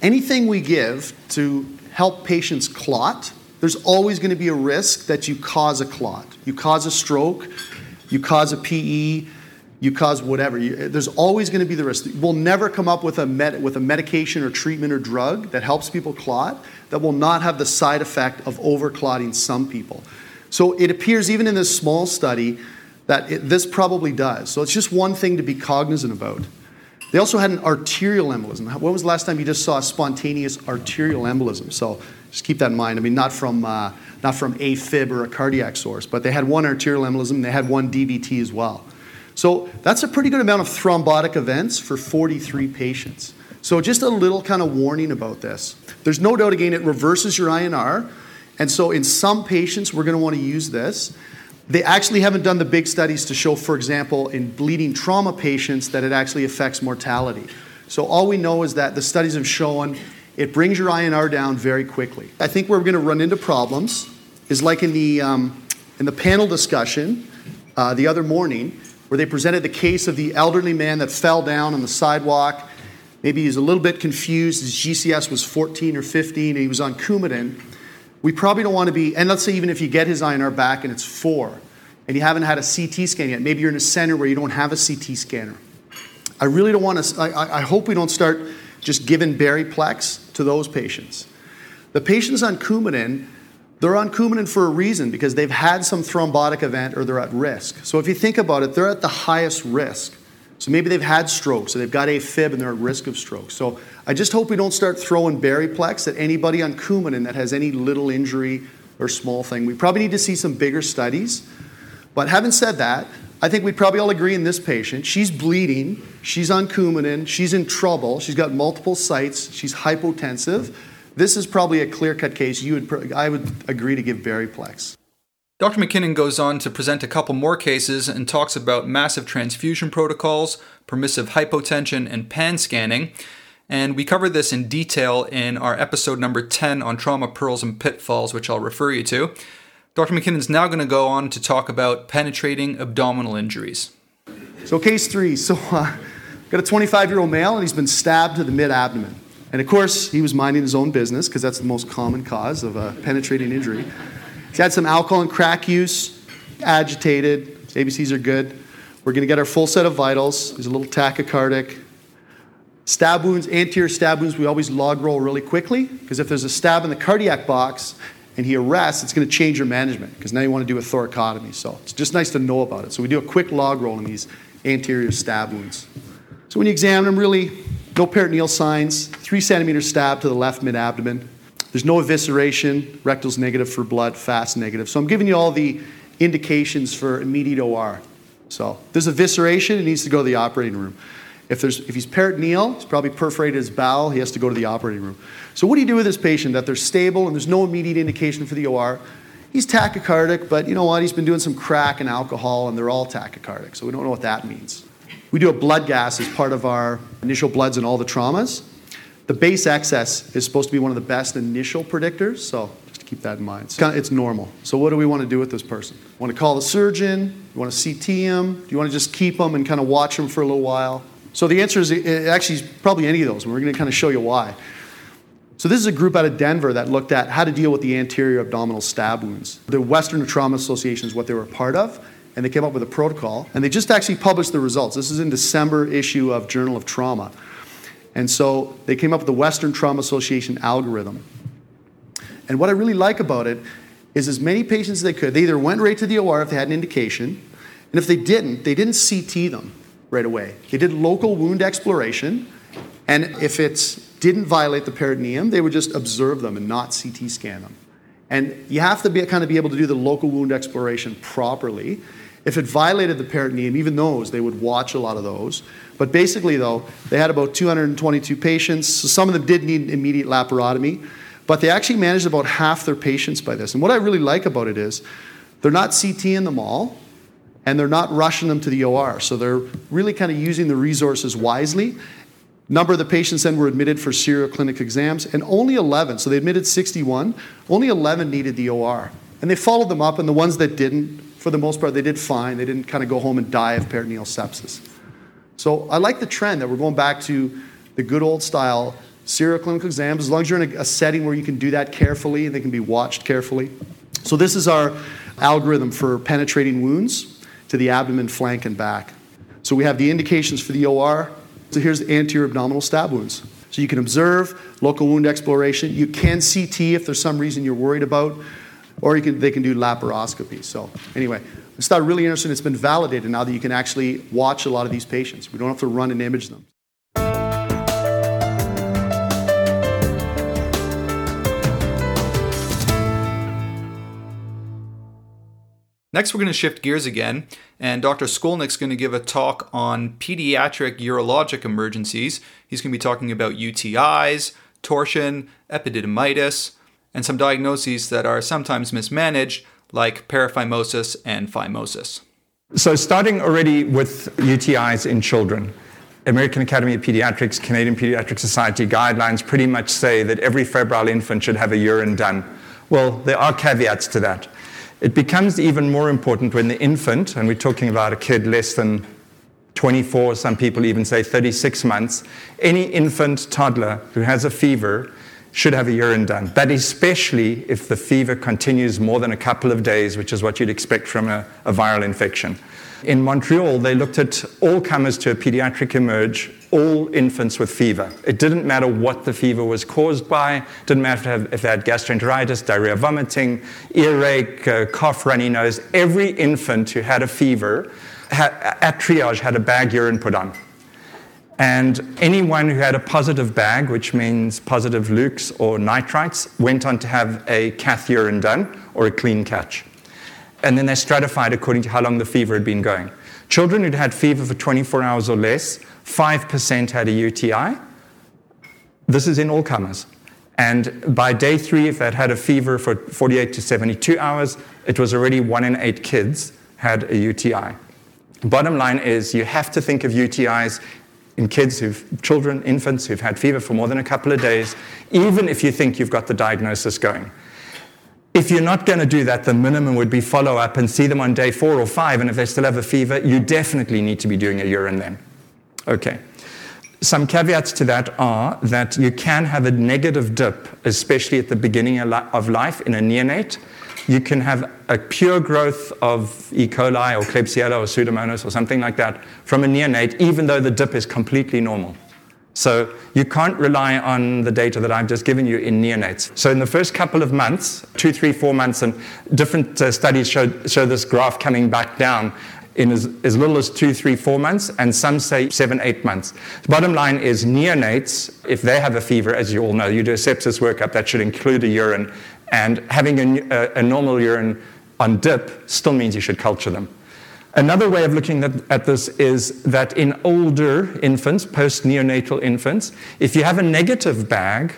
anything we give to help patients clot, there's always going to be a risk that you cause a clot. You cause a stroke, you cause a PE, you cause whatever. You, there's always going to be the risk. We'll never come up with a, med, with a medication or treatment or drug that helps people clot that will not have the side effect of overclotting some people. So it appears, even in this small study, that it, this probably does. So it's just one thing to be cognizant about. They also had an arterial embolism. When was the last time you just saw a spontaneous arterial embolism? So just keep that in mind. I mean, not from, uh, not from AFib or a cardiac source, but they had one arterial embolism they had one DVT as well. So that's a pretty good amount of thrombotic events for 43 patients. So just a little kind of warning about this. There's no doubt, again, it reverses your INR. And so in some patients, we're going to want to use this. They actually haven't done the big studies to show, for example, in bleeding trauma patients, that it actually affects mortality. So all we know is that the studies have shown it brings your INR down very quickly. I think where we're going to run into problems is like in the, um, in the panel discussion uh, the other morning, where they presented the case of the elderly man that fell down on the sidewalk. Maybe he was a little bit confused. His GCS was 14 or 15, and he was on Coumadin we probably don't want to be, and let's say even if you get his INR back and it's four, and you haven't had a CT scan yet, maybe you're in a center where you don't have a CT scanner. I really don't want to, I, I hope we don't start just giving Beriplex to those patients. The patients on Coumadin, they're on Coumadin for a reason because they've had some thrombotic event or they're at risk. So if you think about it, they're at the highest risk. So maybe they've had strokes, so they've got AFib and they're at risk of stroke. So I just hope we don't start throwing Beriplex at anybody on Coumadin that has any little injury or small thing. We probably need to see some bigger studies. But having said that, I think we'd probably all agree in this patient. She's bleeding, she's on Coumadin, she's in trouble, she's got multiple sites, she's hypotensive. This is probably a clear cut case. You would, I would agree to give Beriplex. Dr. McKinnon goes on to present a couple more cases and talks about massive transfusion protocols, permissive hypotension, and pan scanning. And we cover this in detail in our episode number 10 on trauma pearls and pitfalls, which I'll refer you to. Dr. McKinnon's now going to go on to talk about penetrating abdominal injuries. So, case three. So, uh, got a 25 year old male, and he's been stabbed to the mid abdomen. And of course, he was minding his own business because that's the most common cause of a penetrating injury. He's had some alcohol and crack use, agitated. His ABCs are good. We're going to get our full set of vitals. He's a little tachycardic. Stab wounds, anterior stab wounds, we always log roll really quickly because if there's a stab in the cardiac box and he arrests, it's going to change your management because now you want to do a thoracotomy. So it's just nice to know about it. So we do a quick log roll in these anterior stab wounds. So when you examine them, really no peritoneal signs, three centimeter stab to the left mid abdomen, there's no evisceration, rectal's negative for blood, fast negative. So I'm giving you all the indications for immediate OR. So there's evisceration, it needs to go to the operating room. If, there's, if he's peritoneal, he's probably perforated his bowel, he has to go to the operating room. So what do you do with this patient that they're stable and there's no immediate indication for the OR? He's tachycardic, but you know what? He's been doing some crack and alcohol, and they're all tachycardic, so we don't know what that means. We do a blood gas as part of our initial bloods in all the traumas. The base excess is supposed to be one of the best initial predictors, so just keep that in mind. It's, it's normal. So what do we want to do with this person? Want to call the surgeon? You want to CT him? Do you want to just keep him and kind of watch him for a little while? So the answer is actually probably any of those, and we're going to kind of show you why. So this is a group out of Denver that looked at how to deal with the anterior abdominal stab wounds. The Western Trauma Association is what they were a part of, and they came up with a protocol, and they just actually published the results. This is in December issue of Journal of Trauma. And so they came up with the Western Trauma Association algorithm. And what I really like about it is as many patients as they could, they either went right to the OR if they had an indication, and if they didn't, they didn't CT them right away. They did local wound exploration, and if it didn't violate the peritoneum, they would just observe them and not CT scan them. And you have to be, kind of be able to do the local wound exploration properly. If it violated the peritoneum, even those, they would watch a lot of those. But basically, though, they had about 222 patients. So some of them did need immediate laparotomy, but they actually managed about half their patients by this. And what I really like about it is they're not CTing them all and they're not rushing them to the OR. So they're really kind of using the resources wisely. Number of the patients then were admitted for serial clinic exams, and only 11, so they admitted 61, only 11 needed the OR. And they followed them up, and the ones that didn't, for the most part, they did fine. They didn't kind of go home and die of peritoneal sepsis. So I like the trend that we're going back to the good old style serial clinical exams, as long as you're in a, a setting where you can do that carefully and they can be watched carefully. So this is our algorithm for penetrating wounds to the abdomen, flank, and back. So we have the indications for the OR. So here's the anterior abdominal stab wounds. So you can observe local wound exploration. You can CT if there's some reason you're worried about, or can, they can do laparoscopy. So anyway, it's not really interesting. It's been validated now that you can actually watch a lot of these patients. We don't have to run and image them. Next, we're going to shift gears again, and Dr. Scolnick's going to give a talk on pediatric urologic emergencies. He's going to be talking about UTIs, torsion, epididymitis, and some diagnoses that are sometimes mismanaged, like paraphimosis and phimosis. So, starting already with UTIs in children, American Academy of Pediatrics, Canadian Pediatric Society guidelines pretty much say that every febrile infant should have a urine done. Well, there are caveats to that. It becomes even more important when the infant, and we're talking about a kid less than 24, some people even say 36 months, any infant toddler who has a fever should have a urine done. But especially if the fever continues more than a couple of days, which is what you'd expect from a, a viral infection. In Montreal, they looked at all comers to a pediatric emerge, all infants with fever. It didn't matter what the fever was caused by, didn't matter if they had gastroenteritis, diarrhea, vomiting, earache, uh, cough, runny nose. Every infant who had a fever at triage had a bag urine put on. And anyone who had a positive bag, which means positive lukes or nitrites, went on to have a cath urine done or a clean catch and then they stratified according to how long the fever had been going. Children who'd had fever for 24 hours or less, 5% had a UTI. This is in all comers. And by day three, if they'd had a fever for 48 to 72 hours, it was already one in eight kids had a UTI. Bottom line is you have to think of UTIs in kids who've, children, infants who've had fever for more than a couple of days, even if you think you've got the diagnosis going. If you're not going to do that, the minimum would be follow up and see them on day four or five. And if they still have a fever, you definitely need to be doing a urine then. Okay. Some caveats to that are that you can have a negative dip, especially at the beginning of life in a neonate. You can have a pure growth of E. coli or Klebsiella or Pseudomonas or something like that from a neonate, even though the dip is completely normal. So you can't rely on the data that I've just given you in neonates. So in the first couple of months, two, three, four months, and different uh, studies show, show this graph coming back down in as, as little as two, three, four months, and some say seven, eight months. The bottom line is neonates, if they have a fever, as you all know, you do a sepsis workup that should include a urine, and having a, a, normal urine on dip still means you should culture them. Another way of looking at, at this is that in older infants, post neonatal infants, if you have a negative bag,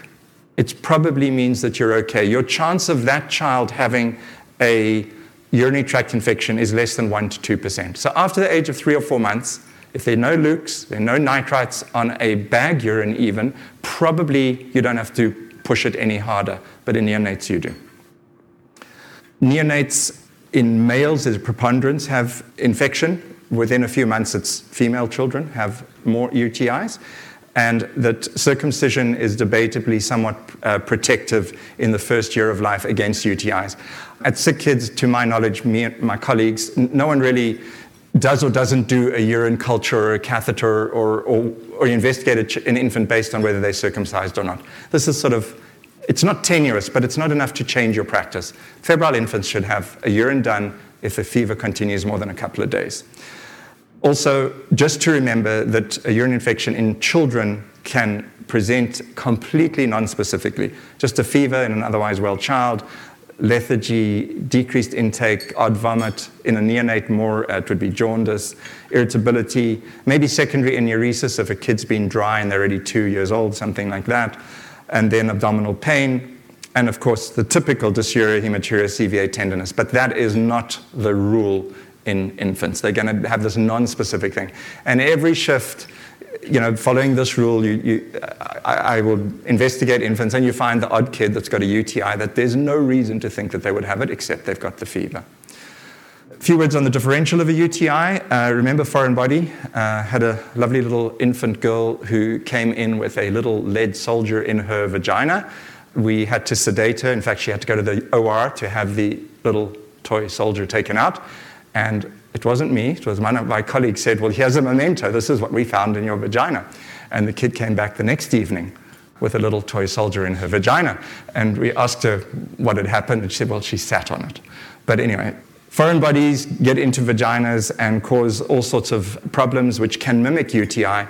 it probably means that you're okay. Your chance of that child having a urinary tract infection is less than 1 to 2%. So after the age of three or four months, if there are no lukes, there are no nitrites on a bag urine even, probably you don't have to push it any harder, but in neonates you do. Neonates in males, there's a preponderance, have infection. Within a few months, it's female children have more UTIs. And that circumcision is debatably somewhat uh, protective in the first year of life against UTIs. At Sick Kids, to my knowledge, me and my colleagues, no one really does or doesn't do a urine culture or a catheter or, or, or investigate an infant based on whether they're circumcised or not. This is sort of it's not tenuous, but it's not enough to change your practice. Febrile infants should have a urine done if the fever continues more than a couple of days. Also, just to remember that a urine infection in children can present completely non-specifically. Just a fever in an otherwise well child, lethargy, decreased intake, odd vomit. In a neonate, more uh, it would be jaundice, irritability, maybe secondary enuresis if a kid's been dry and they're already two years old, something like that and then abdominal pain, and of course the typical dysuria, hematuria, CVA tenderness. But that is not the rule in infants. They're going to have this non-specific thing. And every shift, you know, following this rule, you, you, I, I, will investigate infants, and you find the odd kid that's got a UTI that there's no reason to think that they would have it except they've got the fever. A few words on the differential of a UTI. Uh, remember foreign body? Uh, had a lovely little infant girl who came in with a little lead soldier in her vagina. We had to sedate her. In fact, she had to go to the OR to have the little toy soldier taken out. And it wasn't me, it was one of my colleagues said, Well, here's a memento. This is what we found in your vagina. And the kid came back the next evening with a little toy soldier in her vagina. And we asked her what had happened, and she said, Well, she sat on it. But anyway, Foreign bodies get into vaginas and cause all sorts of problems which can mimic UTI.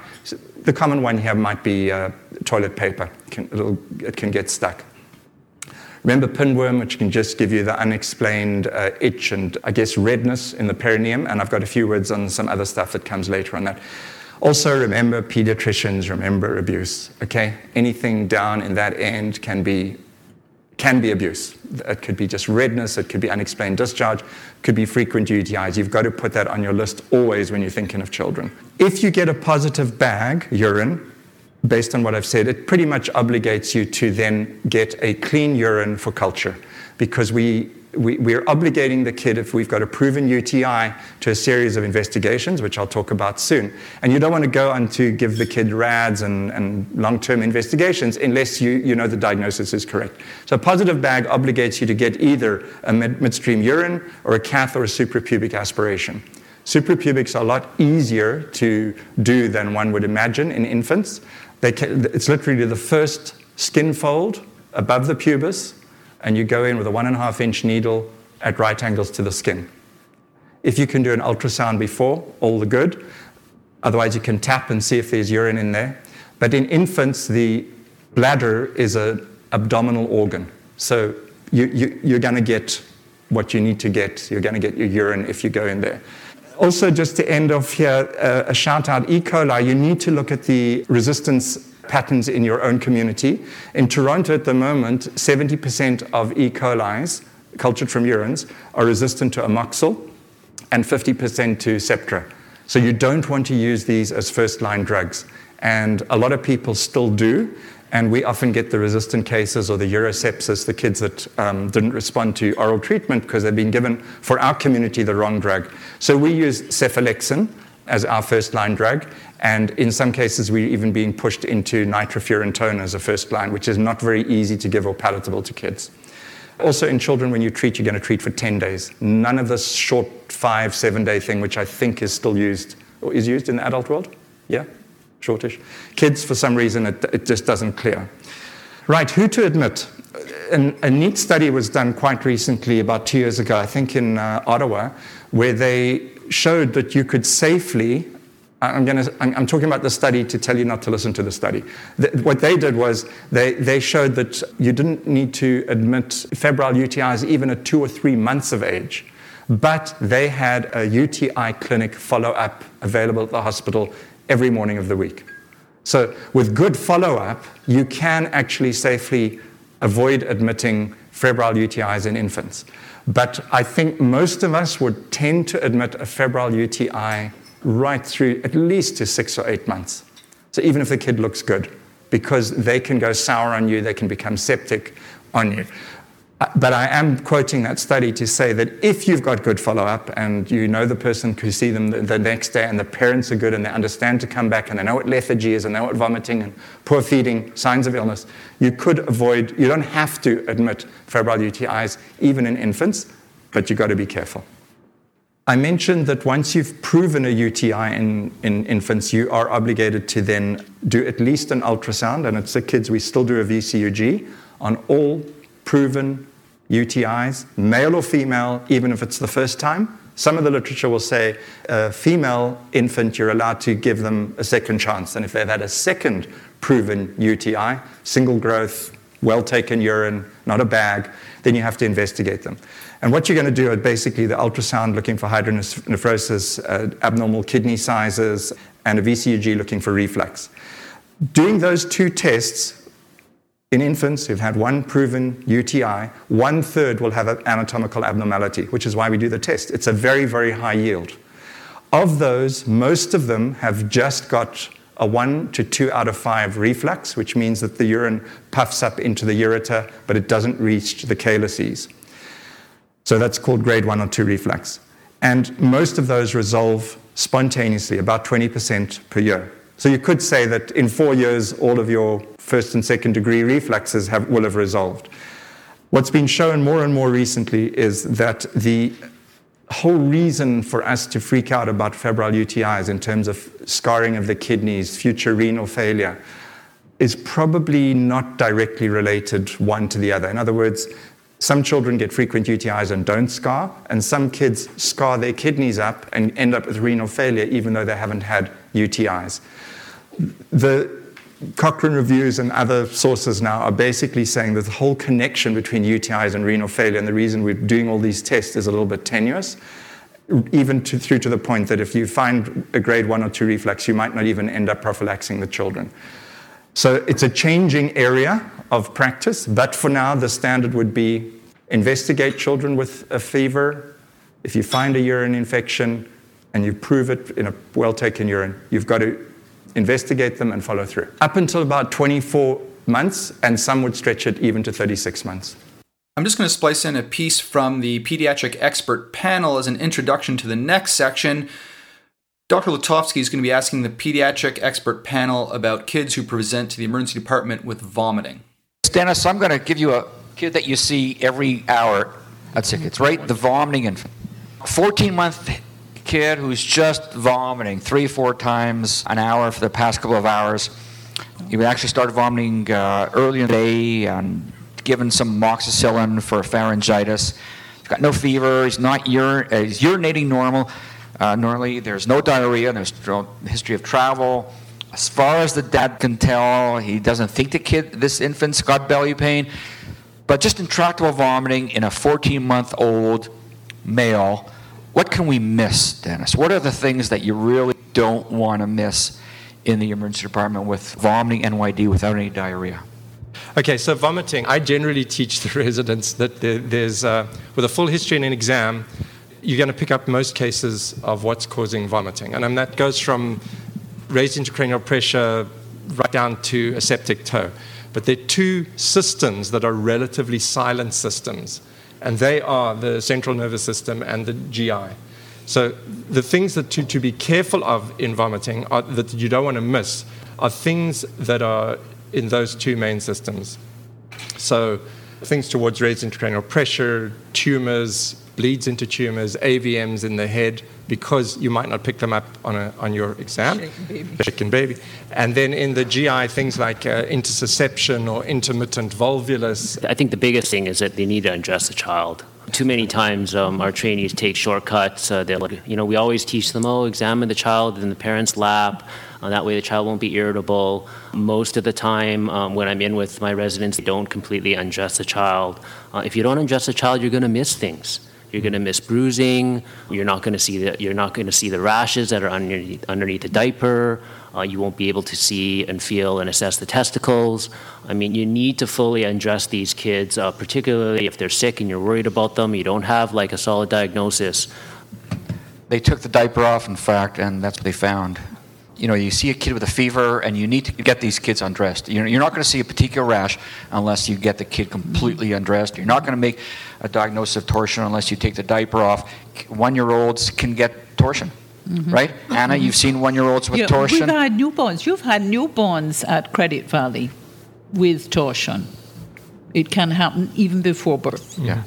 The common one here might be uh, toilet paper. It can, it can, get stuck. Remember pinworm, which can just give you the unexplained uh, itch and, I guess, redness in the perineum. And I've got a few words on some other stuff that comes later on that. Also, remember pediatricians, remember abuse. Okay? Anything down in that end can be can be abuse. It could be just redness, it could be unexplained discharge, could be frequent UTIs. You've got to put that on your list always when you're thinking of children. If you get a positive bag, urine, based on what I've said, it pretty much obligates you to then get a clean urine for culture because we we, are obligating the kid, if we've got a proven UTI, to a series of investigations, which I'll talk about soon. And you don't want to go on to give the kid RADS and, and long term investigations unless you, you know the diagnosis is correct. So, a positive bag obligates you to get either a mid- midstream urine or a cath or a suprapubic aspiration. Suprapubics are a lot easier to do than one would imagine in infants. Can, it's literally the first skin fold above the pubis and you go in with a one and a half inch needle at right angles to the skin. If you can do an ultrasound before, all the good. Otherwise, you can tap and see if there's urine in there. But in infants, the bladder is an abdominal organ. So you, you, you're going to get what you need to get. You're going to get your urine if you go in there. Also, just to end off here, uh, a shout out E. coli, you need to look at the resistance patterns in your own community. In Toronto at the moment, 70% of E. coli's cultured from urines are resistant to amoxil and 50% to Septra. So you don't want to use these as first line drugs. And a lot of people still do. And we often get the resistant cases or the urosepsis, the kids that um, didn't respond to oral treatment because they've been given, for our community, the wrong drug. So we use cephalexin as our first line drug. And in some cases, we're even being pushed into nitrofurantoin as a first line, which is not very easy to give or palatable to kids. Also, in children, when you treat, you're going to treat for 10 days. None of this short five, seven day thing, which I think is still used, or is used in the adult world. Yeah, shortish. Kids, for some reason, it, it just doesn't clear. Right, who to admit? An, a neat study was done quite recently, about two years ago, I think in uh, Ottawa, where they showed that you could safely I'm, gonna, I'm, talking about the study to tell you not to listen to the study. The, what they did was they, they showed that you didn't need to admit febrile UTIs even at two or three months of age, but they had a UTI clinic follow up available at the hospital every morning of the week. So, with good follow up, you can actually safely avoid admitting febrile UTIs in infants. But I think most of us would tend to admit a febrile UTI right through at least to six or eight months. So even if the kid looks good, because they can go sour on you, they can become septic on you. But I am quoting that study to say that if you've got good follow up and you know the person who see them the, the, next day and the parents are good and they understand to come back and they know what lethargy is and they know what vomiting and poor feeding, signs of illness, you could avoid, you don't have to admit febrile UTIs even in infants, but you've got to be careful. I mentioned that once you've proven a UTI in, in infants, you are obligated to then do at least an ultrasound, and it's the kids we still do a VCUG on all proven UTIs, male or female, even if it's the first time. Some of the literature will say a female infant, you're allowed to give them a second chance. And if they've had a second proven UTI, single growth, well taken urine, not a bag, then you have to investigate them. And what you're going to do are basically the ultrasound looking for hydronephrosis, uh, abnormal kidney sizes, and a VCUG looking for reflux. Doing those two tests in infants who've had one proven UTI, one third will have an anatomical abnormality, which is why we do the test. It's a very, very high yield. Of those, most of them have just got a one to two out of five reflux, which means that the urine puffs up into the ureter, but it doesn't reach the calyces. So that's called grade one or two reflux. And most of those resolve spontaneously, about 20% per year. So you could say that in four years, all of your first and second degree reflexes have, will have resolved. What's been shown more and more recently is that the whole reason for us to freak out about febrile UTIs in terms of scarring of the kidneys, future renal failure, is probably not directly related one to the other. In other words, some children get frequent UTIs and don't scar, and some kids scar their kidneys up and end up with renal failure even though they haven't had UTIs. The Cochrane reviews and other sources now are basically saying that the whole connection between UTIs and renal failure and the reason we're doing all these tests is a little bit tenuous, even to, through to the point that if you find a grade one or two reflux, you might not even end up prophylaxing the children. So it's a changing area of practice, but for now, the standard would be investigate children with a fever. If you find a urine infection and you prove it in a well taken urine, you've got to investigate them and follow through. Up until about 24 months, and some would stretch it even to 36 months. I'm just going to splice in a piece from the pediatric expert panel as an introduction to the next section. Dr. Lutovsky is going to be asking the pediatric expert panel about kids who present to the emergency department with vomiting. Dennis, I'm going to give you a kid that you see every hour at sick. It's right, the vomiting and 14 month kid who's just vomiting three, four times an hour for the past couple of hours. He would actually start vomiting uh, early in the day and given some moxicillin for pharyngitis. He's got no fever. He's not ur- uh, he's urinating normal uh, normally. There's no diarrhea. There's no history of travel. As far as the dad can tell, he doesn't think the kid, this infant's got belly pain, but just intractable vomiting in a 14 month old male. What can we miss, Dennis? What are the things that you really don't want to miss in the emergency department with vomiting NYD without any diarrhea? Okay, so vomiting. I generally teach the residents that there's, uh, with a full history and an exam, you're going to pick up most cases of what's causing vomiting. And that goes from raised intracranial pressure right down to a septic toe. But there are two systems that are relatively silent systems, and they are the central nervous system and the GI. So the things that to, to be careful of in vomiting are, that you don't want to miss are things that are in those two main systems. So things towards raised intracranial pressure, tumors, bleeds into tumors, AVMs in the head, because you might not pick them up on, a, on your exam. Shaken baby. Shaken baby. And then in the GI, things like uh, intussusception or intermittent volvulus. I think the biggest thing is that they need to undress the child Too many times, um, our trainees take shortcuts. Uh, they'll, you know, we always teach them, oh, examine the child in the parent's lap. Uh, that way, the child won't be irritable. Most of the time, um, when I'm in with my residents, they don't completely undress the child. Uh, if you don't undress the child, you're going to miss things. You're going to miss bruising. You're not going to see the you're not going to see the rashes that are underneath, underneath the diaper. Uh, you won't be able to see and feel and assess the testicles. I mean, you need to fully undress these kids, uh, particularly if they're sick and you're worried about them. You don't have like a solid diagnosis. They took the diaper off, in fact, and that's what they found. You know, you see a kid with a fever, and you need to get these kids undressed. You're, you're not going to see a petechial rash unless you get the kid completely undressed. You're not going to make a diagnosis of torsion unless you take the diaper off. One year olds can get torsion. Mm-hmm. Right? Anna, you've seen one year olds with yeah, torsion? We've had newborns. You've had newborns at Credit Valley with torsion. It can happen even before birth. Yeah.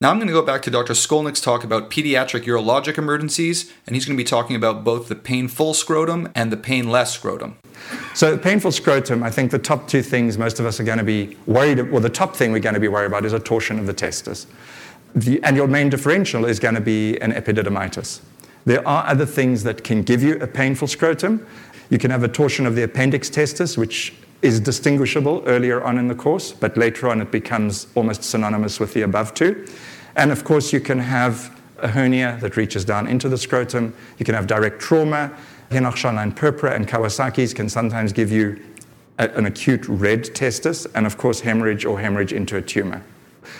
Now I'm going to go back to Dr. Scolnick's talk about pediatric urologic emergencies, and he's going to be talking about both the painful scrotum and the painless scrotum. So, painful scrotum, I think the top two things most of us are going to be worried, about, well, the top thing we're going to be worried about is a torsion of the testis. The, and your main differential is going to be an epididymitis. There are other things that can give you a painful scrotum. You can have a torsion of the appendix testis, which is distinguishable earlier on in the course, but later on it becomes almost synonymous with the above two. And of course, you can have a hernia that reaches down into the scrotum. You can have direct trauma. Henoch-Schönlein purpura and Kawasaki's can sometimes give you a, an acute red testis, and of course, hemorrhage or hemorrhage into a tumor.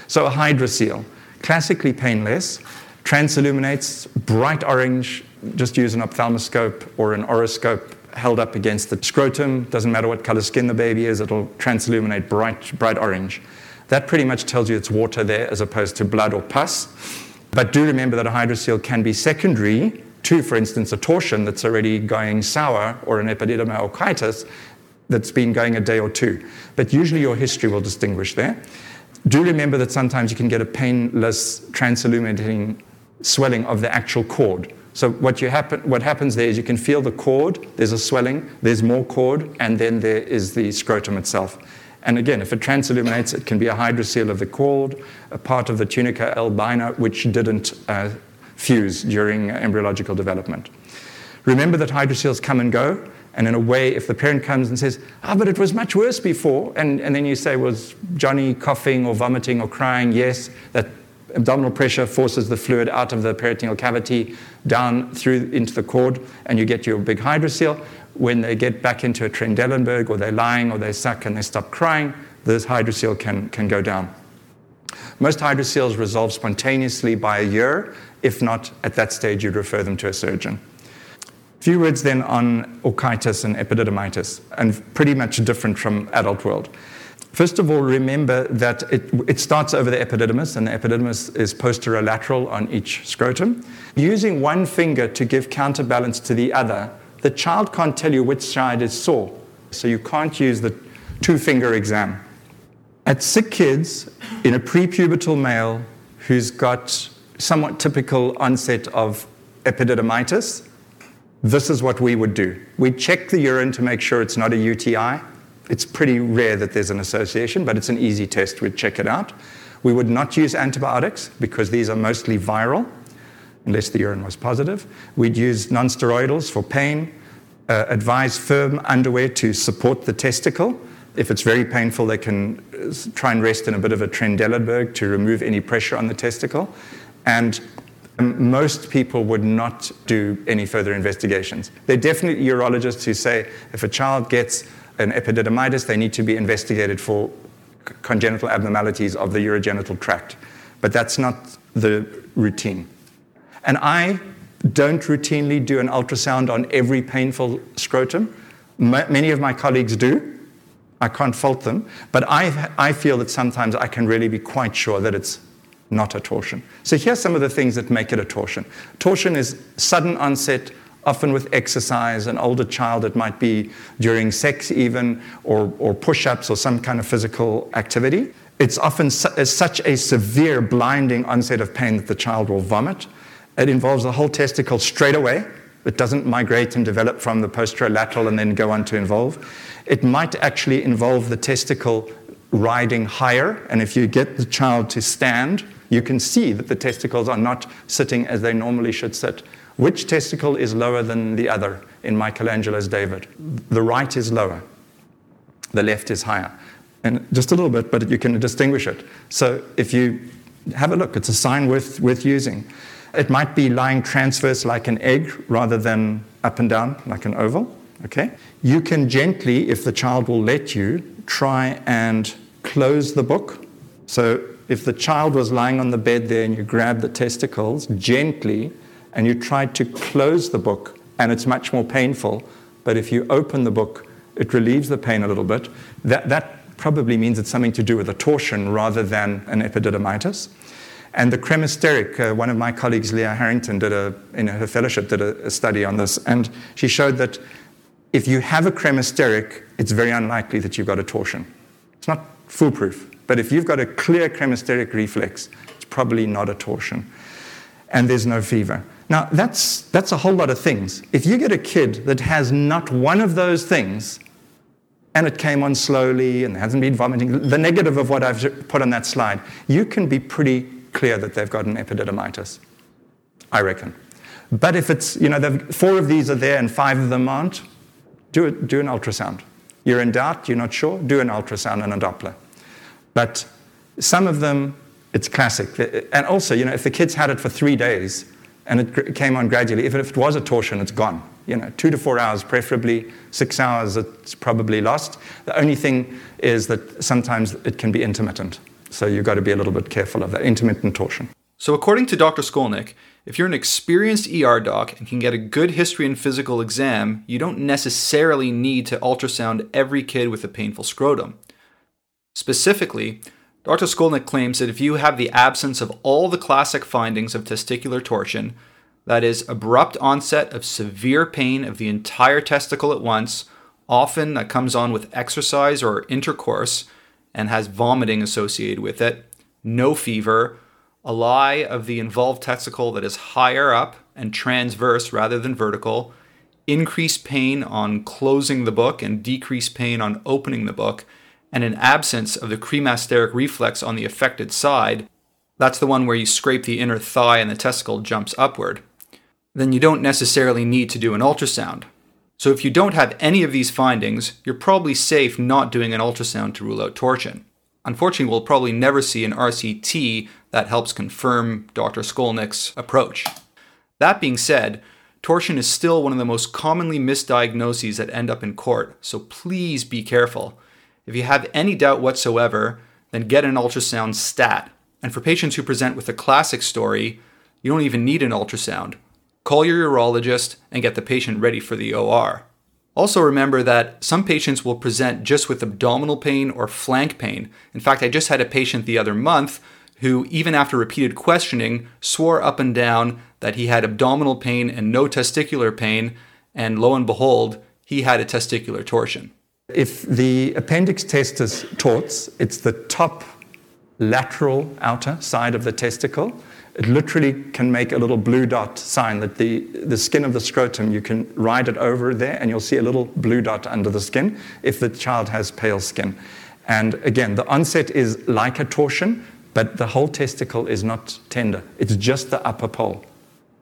So, a hydrocele, classically painless, transilluminates bright orange, just use an ophthalmoscope or an otoscope held up against the scrotum, doesn't matter what color skin the baby is, it'll transilluminate bright, bright orange. That pretty much tells you it's water there as opposed to blood or pus. But do remember that a hydrocele can be secondary to, for instance, a torsion that's already going sour or an epididymo-orchitis that's been going a day or two. But usually your history will distinguish there. Do remember that sometimes you can get a painless transilluminating swelling of the actual cord. So what, happen, what happens there is you can feel the cord, there's a swelling, there's more cord, and then there is the scrotum itself. And again, if it transilluminates, it can be a hydrocele of the cord, a part of the tunica albina, which didn't uh, fuse during embryological development. Remember that hydroceles come and go, and in a way, if the parent comes and says, ah, but it was much worse before, and, and then you say, was Johnny coughing or vomiting or crying? Yes, that abdominal pressure forces the fluid out of the peritoneal cavity down through into the cord, and you get your big hydrocele. When they get back into a Trendelenburg, or they're lying, or they suck and they stop crying, this hydrocele can, can go down. Most hydroceles resolve spontaneously by a year. If not, at that stage, you'd refer them to a surgeon. A few words then on orchitis and epididymitis, and pretty much different from adult world. First of all, remember that it, it, starts over the epididymis, and the epididymis is posterolateral on each scrotum. Using one finger to give counterbalance to the other, the child can't tell you which side is sore, so you can't use the two finger exam. At sick kids, in a prepubertal male who's got somewhat typical onset of epididymitis, this is what we would do. We'd check the urine to make sure it's not a UTI it's pretty rare that there's an association, but it's an easy test. We'd check it out. We would not use antibiotics because these are mostly viral, unless the urine was positive. We'd use nonsteroidals for pain, uh, advise firm underwear to support the testicle. If it's very painful, they can uh, try and rest in a bit of a Trendelenburg to remove any pressure on the testicle. And um, most people would not do any further investigations. There are definitely urologists who say if a child gets an epididymitis, they need to be investigated for congenital abnormalities of the urogenital tract. But that's not the routine. And I don't routinely do an ultrasound on every painful scrotum. M- many of my colleagues do. I can't fault them. But I, I feel that sometimes I can really be quite sure that it's not a torsion. So here's some of the things that make it a torsion. Torsion is sudden onset often with exercise, an older child, it might be during sex even, or, or push ups or some kind of physical activity. It's often su- uh, such a severe, blinding onset of pain that the child will vomit. It involves the whole testicle straight away. It doesn't migrate and develop from the posterolateral and then go on to involve. It might actually involve the testicle riding higher, and if you get the child to stand, you can see that the testicles are not sitting as they normally should sit. Which testicle is lower than the other in Michelangelo's David? The right is lower, the left is higher. And just a little bit, but you can distinguish it. So if you have a look, it's a sign worth, worth using. It might be lying transverse like an egg rather than up and down like an oval. Okay? You can gently, if the child will let you, try and close the book. So if the child was lying on the bed there and you grab the testicles gently and you try to close the book, and it's much more painful, but if you open the book, it relieves the pain a little bit. That, that probably means it's something to do with a torsion rather than an epididymitis. And the cremasteric, uh, one of my colleagues, Leah Harrington, did a, in her fellowship, did a, a study on this, and she showed that if you have a cremasteric, it's very unlikely that you've got a torsion. It's not foolproof, but if you've got a clear cremasteric reflex, it's probably not a torsion. And there's no fever. Now, that's, that's a whole lot of things. If you get a kid that has not one of those things, and it came on slowly and hasn't been vomiting, the negative of what I've put on that slide, you can be pretty clear that they've got an epididymitis, I reckon. But if it's, you know, four of these are there and five of them aren't, do, it, do an ultrasound. You're in doubt, you're not sure, do an ultrasound and a Doppler. But some of them, it's classic. And also, you know, if the kids had it for three days and it came on gradually, if it was a torsion, it's gone. You know, two to four hours, preferably six hours, it's probably lost. The only thing is that sometimes it can be intermittent. So you've got to be a little bit careful of that intermittent torsion. So, according to Dr. Scolnick, if you're an experienced ER doc and can get a good history and physical exam, you don't necessarily need to ultrasound every kid with a painful scrotum. Specifically, Dr. Scolnick claims that if you have the absence of all the classic findings of testicular torsion, that is, abrupt onset of severe pain of the entire testicle at once, often that comes on with exercise or intercourse and has vomiting associated with it, no fever, a lie of the involved testicle that is higher up and transverse rather than vertical, increased pain on closing the book and decreased pain on opening the book, and an absence of the cremasteric reflex on the affected side, that's the one where you scrape the inner thigh and the testicle jumps upward, then you don't necessarily need to do an ultrasound. So if you don't have any of these findings, you're probably safe not doing an ultrasound to rule out torsion. Unfortunately, we'll probably never see an RCT that helps confirm Dr. Scolnick's approach. That being said, torsion is still one of the most commonly misdiagnoses that end up in court, so please be careful. If you have any doubt whatsoever, then get an ultrasound stat. And for patients who present with a classic story, you don't even need an ultrasound. Call your urologist and get the patient ready for the OR. Also, remember that some patients will present just with abdominal pain or flank pain. In fact, I just had a patient the other month who, even after repeated questioning, swore up and down that he had abdominal pain and no testicular pain, and lo and behold, he had a testicular torsion. If the appendix testis torts, it's the top lateral outer side of the testicle it literally can make a little blue dot sign that the, the skin of the scrotum, you can ride it over there and you'll see a little blue dot under the skin if the child has pale skin. And again, the onset is like a torsion, but the whole testicle is not tender. It's just the upper pole.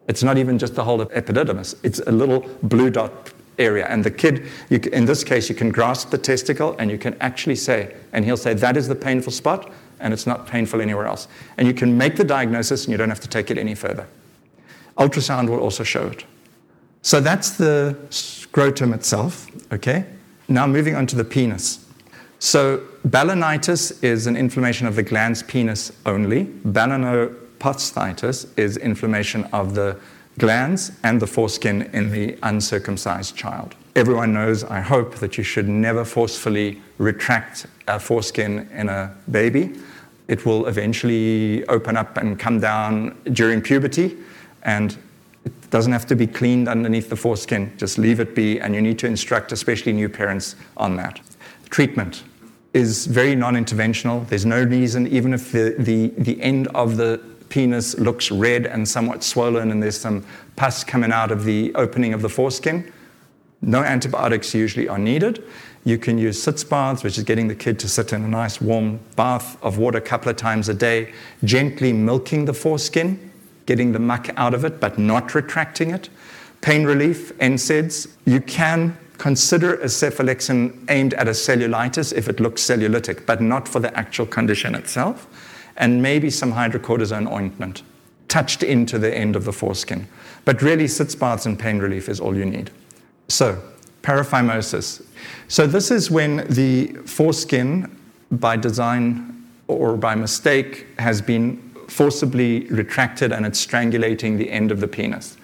It's not even just the whole epididymis. It's a little blue dot area. And the kid, you, in this case, you can grasp the testicle and you can actually say, and he'll say, that is the painful spot and it's not painful anywhere else. And you can make the diagnosis and you don't have to take it any further. Ultrasound will also show it. So that's the scrotum itself, okay? Now moving on to the penis. So balanitis is an inflammation of the glans penis only. Balanoposthitis is inflammation of the glans and the foreskin in the uncircumcised child. Everyone knows, I hope, that you should never forcefully retract a foreskin in a baby. It will eventually open up and come down during puberty, and it doesn't have to be cleaned underneath the foreskin. Just leave it be, and you need to instruct, especially new parents, on that. Treatment is very non interventional. There's no reason, even if the, the, the end of the penis looks red and somewhat swollen, and there's some pus coming out of the opening of the foreskin, No antibiotics usually are needed. You can use sitz baths, which is getting the kid to sit in a nice warm bath of water a couple of times a day, gently milking the foreskin, getting the muck out of it, but not retracting it. Pain relief, NSAIDs. You can consider a cephalexin aimed at a cellulitis if it looks cellulitic, but not for the actual condition itself. And maybe some hydrocortisone ointment touched into the end of the foreskin. But really, sitz baths and pain relief is all you need. So, paraphimosis. So, this is when the foreskin, by design or by mistake, has been forcibly retracted and it's strangulating the end of the penis.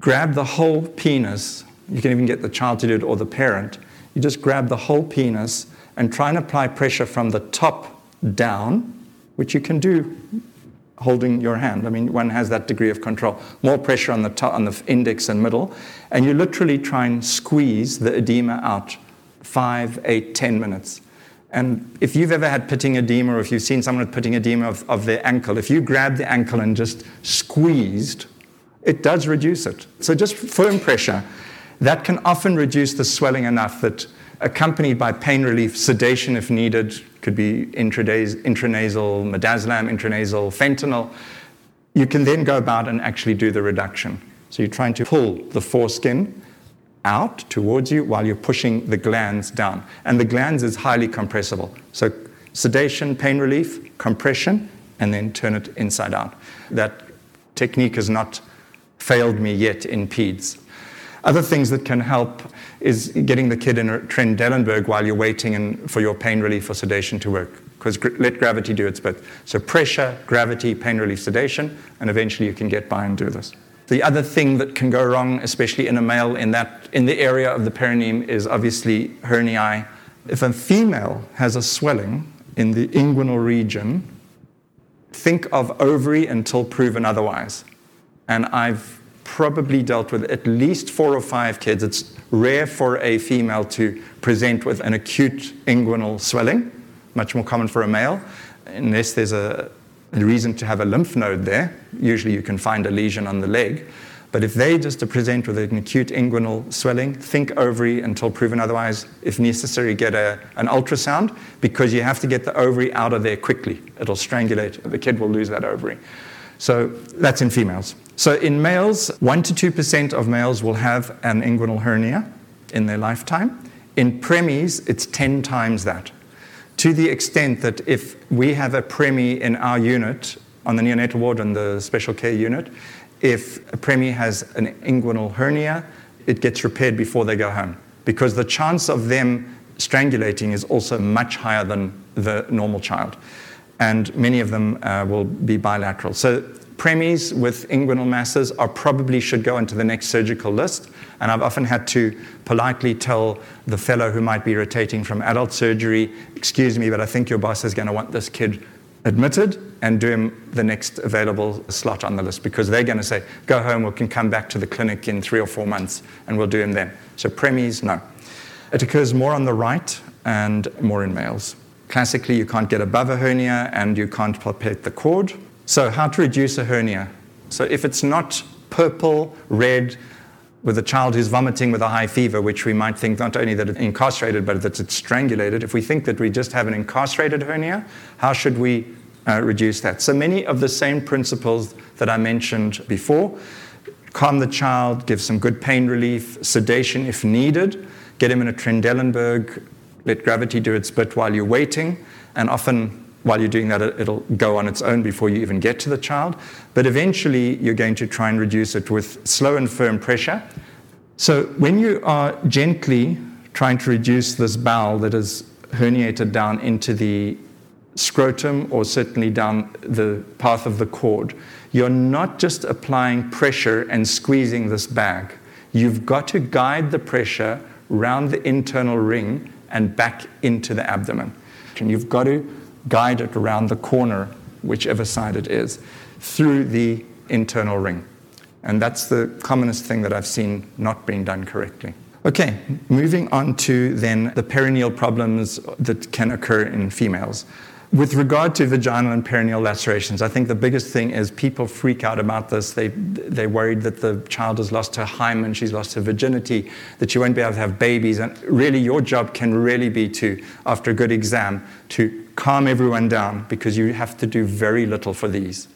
Grab the whole penis, you can even get the child to do it or the parent. You just grab the whole penis and try and apply pressure from the top down, which you can do holding your hand. I mean, one has that degree of control. More pressure on the top, on the index and middle, and you literally try and squeeze the edema out five, eight, ten minutes. And if you've ever had pitting edema, or if you've seen someone with pitting edema of, of their ankle, if you grab the ankle and just squeezed, it does reduce it. So just firm pressure, that can often reduce the swelling enough that accompanied by pain relief, sedation if needed, could be intranasal, midazolam, intranasal, fentanyl. You can then go about and actually do the reduction. So you're trying to pull the foreskin out towards you while you're pushing the glans down. And the glans is highly compressible. So sedation, pain relief, compression, and then turn it inside out. That technique has not failed me yet in PEDS. Other things that can help is getting the kid in a Trendelenburg while you're waiting in, for your pain relief or sedation to work. Because gr- let gravity do its bit. So pressure, gravity, pain relief, sedation, and eventually you can get by and do this. The other thing that can go wrong, especially in a male in that in the area of the perineum, is obviously herniae. If a female has a swelling in the inguinal region, think of ovary until proven otherwise. And I've probably dealt with at least four or five kids. It's rare for a female to present with an acute inguinal swelling, much more common for a male, unless there's a, reason to have a lymph node there. Usually you can find a lesion on the leg. But if they just present with an acute inguinal swelling, think ovary until proven otherwise. If necessary, get a, an ultrasound because you have to get the ovary out of there quickly. It'll strangulate. The kid will lose that ovary. So that's in females. So in males, 1 to 2% of males will have an inguinal hernia in their lifetime. In preemies, it's 10 times that. To the extent that if we have a preemie in our unit, on the neonatal ward and the special care unit, if a preemie has an inguinal hernia, it gets repaired before they go home because the chance of them strangulating is also much higher than the normal child. And many of them uh, will be bilateral. So preemies with inguinal masses are probably should go into the next surgical list. And I've often had to politely tell the fellow who might be rotating from adult surgery, excuse me, but I think your boss is going to want this kid admitted and do him the next available slot on the list because they're going to say, go home, we can come back to the clinic in three or four months and we'll do him then. So premies, no. It occurs more on the right and more in males. Classically, you can't get above a hernia and you can't palpate the cord. So, how to reduce a hernia? So, if it's not purple, red, with a child who's vomiting with a high fever, which we might think not only that it's incarcerated, but that it's strangulated, if we think that we just have an incarcerated hernia, how should we uh, reduce that? So, many of the same principles that I mentioned before calm the child, give some good pain relief, sedation if needed, get him in a Trendelenburg, let gravity do its bit while you're waiting, and often while you're doing that, it'll go on its own before you even get to the child. But eventually, you're going to try and reduce it with slow and firm pressure. So, when you are gently trying to reduce this bowel that is herniated down into the scrotum or certainly down the path of the cord, you're not just applying pressure and squeezing this bag. You've got to guide the pressure round the internal ring and back into the abdomen. And you've got to guide it around the corner, whichever side it is, through the internal ring. And that's the commonest thing that I've seen not being done correctly. Okay, moving on to then the perineal problems that can occur in females. With regard to vaginal and perineal lacerations, I think the biggest thing is people freak out about this. They, they're worried that the child has lost her hymen, she's lost her virginity, that she won't be able to have babies. And really, your job can really be to, after a good exam, to calm everyone down because you have to do very little for these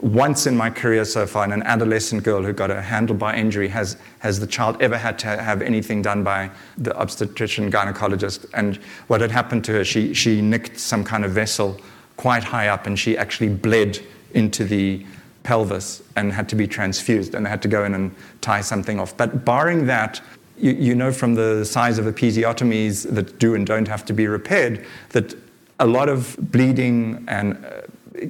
once in my career so far, an adolescent girl who got a handlebar injury has, has the child ever had to have anything done by the obstetrician gynecologist. And what had happened to her, she, she nicked some kind of vessel quite high up and she actually bled into the pelvis and had to be transfused and they had to go in and tie something off. But barring that, you, you know from the size of episiotomies that do and don't have to be repaired that a lot of bleeding and uh,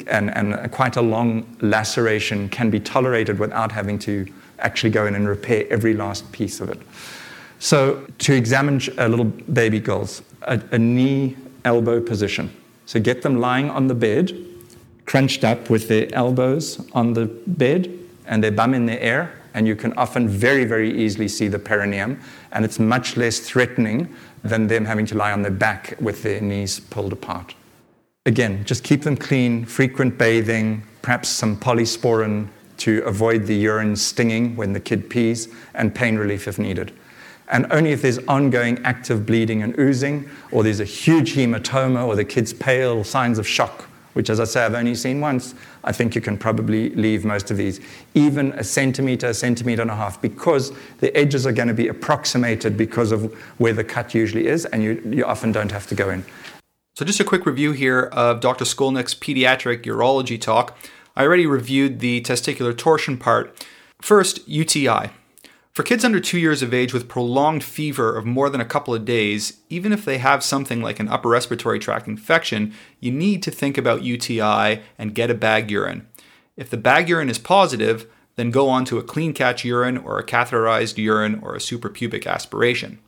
and, and quite a long laceration can be tolerated without having to actually go in and repair every last piece of it. So, to examine a little baby girls, a, a knee elbow position. So, get them lying on the bed, crunched up with their elbows on the bed and their bum in the air, and you can often very, very easily see the perineum, and it's much less threatening than them having to lie on their back with their knees pulled apart. Again, just keep them clean, frequent bathing, perhaps some polysporin to avoid the urine stinging when the kid pees, and pain relief if needed. And only if there's ongoing active bleeding and oozing, or there's a huge hematoma, or the kid's pale, signs of shock, which, as I say, I've only seen once, I think you can probably leave most of these. Even a centimeter, a centimeter and a half, because the edges are going to be approximated because of where the cut usually is, and you, you often don't have to go in. So, just a quick review here of Dr. Scolnick's pediatric urology talk. I already reviewed the testicular torsion part. First, UTI. For kids under two years of age with prolonged fever of more than a couple of days, even if they have something like an upper respiratory tract infection, you need to think about UTI and get a bag urine. If the bag urine is positive, then go on to a clean catch urine or a catheterized urine or a suprapubic aspiration.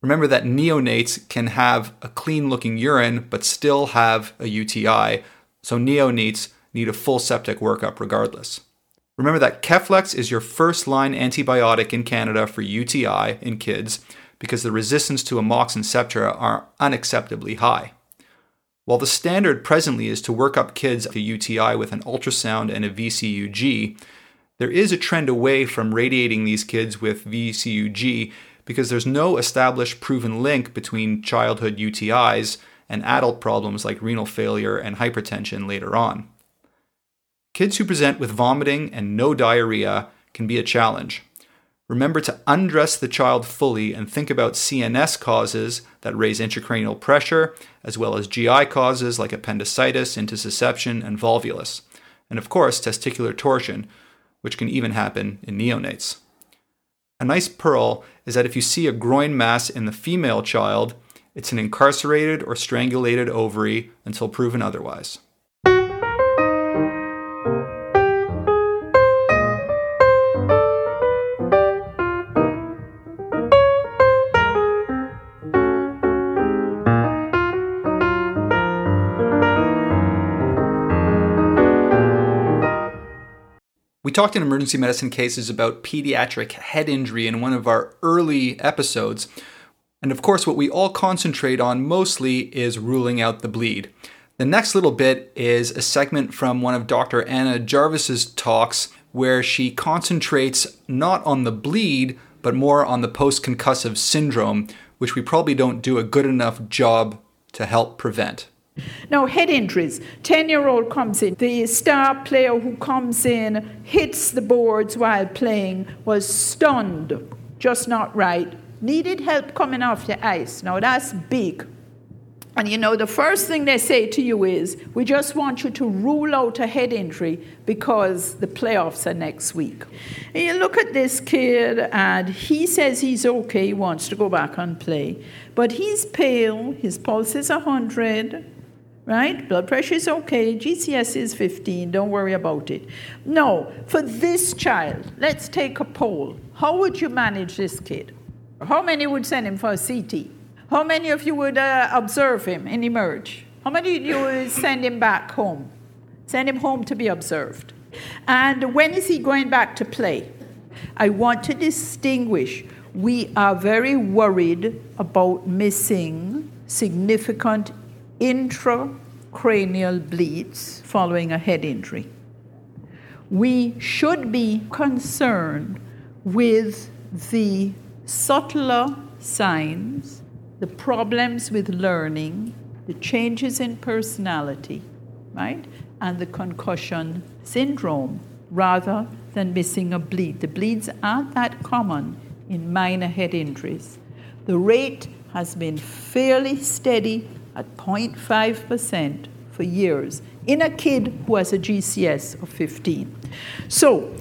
Remember that neonates can have a clean looking urine but still have a UTI, so neonates need a full septic workup regardless. Remember that Keflex is your first line antibiotic in Canada for UTI in kids because the resistance to Amoxin Septra are unacceptably high. While the standard presently is to work up kids to UTI with an ultrasound and a VCUG, there is a trend away from radiating these kids with VCUG because there's no established proven link between childhood UTIs and adult problems like renal failure and hypertension later on. Kids who present with vomiting and no diarrhea can be a challenge. Remember to undress the child fully and think about CNS causes that raise intracranial pressure, as well as GI causes like appendicitis, intussusception, and volvulus. And of course, testicular torsion, which can even happen in neonates. A nice pearl is that if you see a groin mass in the female child, it's an incarcerated or strangulated ovary until proven otherwise. We talked in emergency medicine cases about pediatric head injury in one of our early episodes. And of course, what we all concentrate on mostly is ruling out the bleed. The next little bit is a segment from one of Dr. Anna Jarvis's talks where she concentrates not on the bleed, but more on the post concussive syndrome, which we probably don't do a good enough job to help prevent. Now, head injuries. 10 year old comes in. The star player who comes in, hits the boards while playing, was stunned, just not right, needed help coming off the ice. Now, that's big. And you know, the first thing they say to you is, we just want you to rule out a head injury because the playoffs are next week. And you look at this kid, and he says he's okay, he wants to go back and play. But he's pale, his pulse is 100, right? Blood pressure is okay, GCS is 15, don't worry about it. No, for this child, let's take a poll. How would you manage this kid? How many would send him for a CT? How many of you would uh, observe him and emerge? How many of you would send him back home? Send him home to be observed. And when is he going back to play? I want to distinguish. We are very worried about missing significant intracranial bleeds following a head injury. We should be concerned with the subtler signs, the problems with learning, the changes in personality, right? And the concussion syndrome rather than missing a bleed. The bleeds aren't that common in minor head injuries. The rate has been fairly steady at 0.5% for years in a kid who has a GCS of 15. So,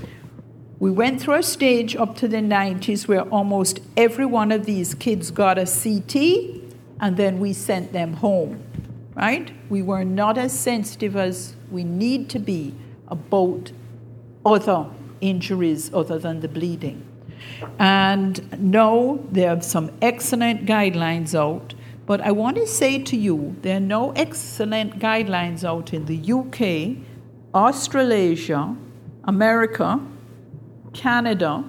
we went through a stage up to the 90s where almost every one of these kids got a CT and then we sent them home, right? We were not as sensitive as we need to be about other injuries other than the bleeding. And now there are some excellent guidelines out, but I want to say to you there are no excellent guidelines out in the UK, Australasia, America, Canada,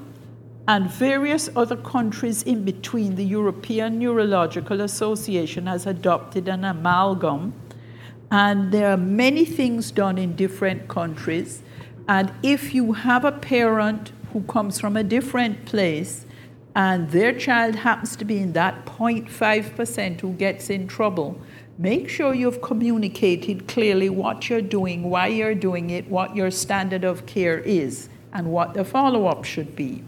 and various other countries in between. The European Neurological Association has adopted an amalgam, and there are many things done in different countries. And if you have a parent who comes from a different place and their child happens to be in that 0.5% who gets in trouble, make sure you've communicated clearly what you're doing, why you're doing it, what your standard of care is, and what the follow up should be.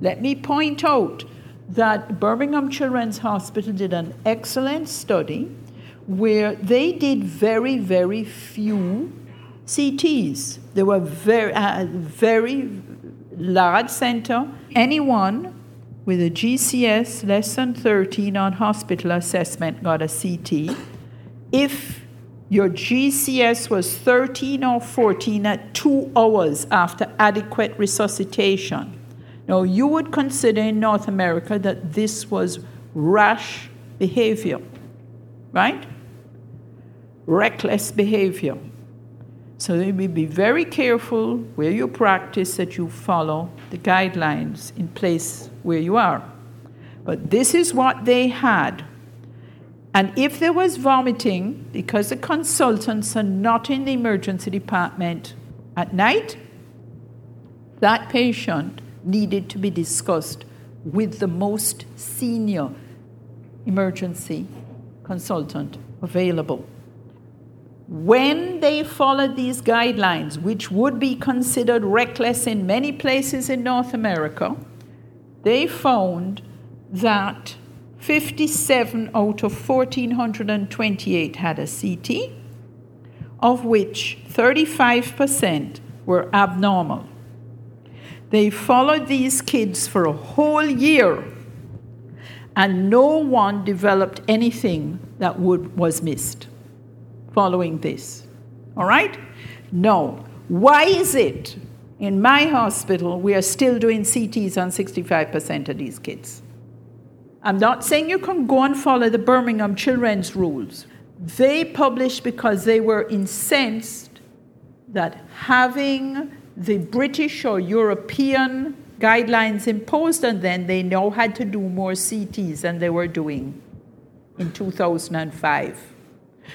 Let me point out that Birmingham Children's Hospital did an excellent study where they did very, very few CTs. They were very, uh, very large center, anyone with a GCS less than 13 on hospital assessment got a CT. If your GCS was 13 or 14 at two hours after adequate resuscitation, now you would consider in North America that this was rash behavior, right? Reckless behavior. So you may be very careful where you practice that you follow the guidelines in place where you are. But this is what they had. And if there was vomiting, because the consultants are not in the emergency department at night, that patient needed to be discussed with the most senior emergency consultant available. When they followed these guidelines, which would be considered reckless in many places in North America, they found that 57 out of 1,428 had a CT, of which 35% were abnormal. They followed these kids for a whole year, and no one developed anything that would, was missed following this. All right? No. Why is it in my hospital we are still doing CTs on 65% of these kids? I'm not saying you can go and follow the Birmingham Children's rules. They published because they were incensed that having the British or European guidelines imposed on them, they now had to do more CTs than they were doing in 2005.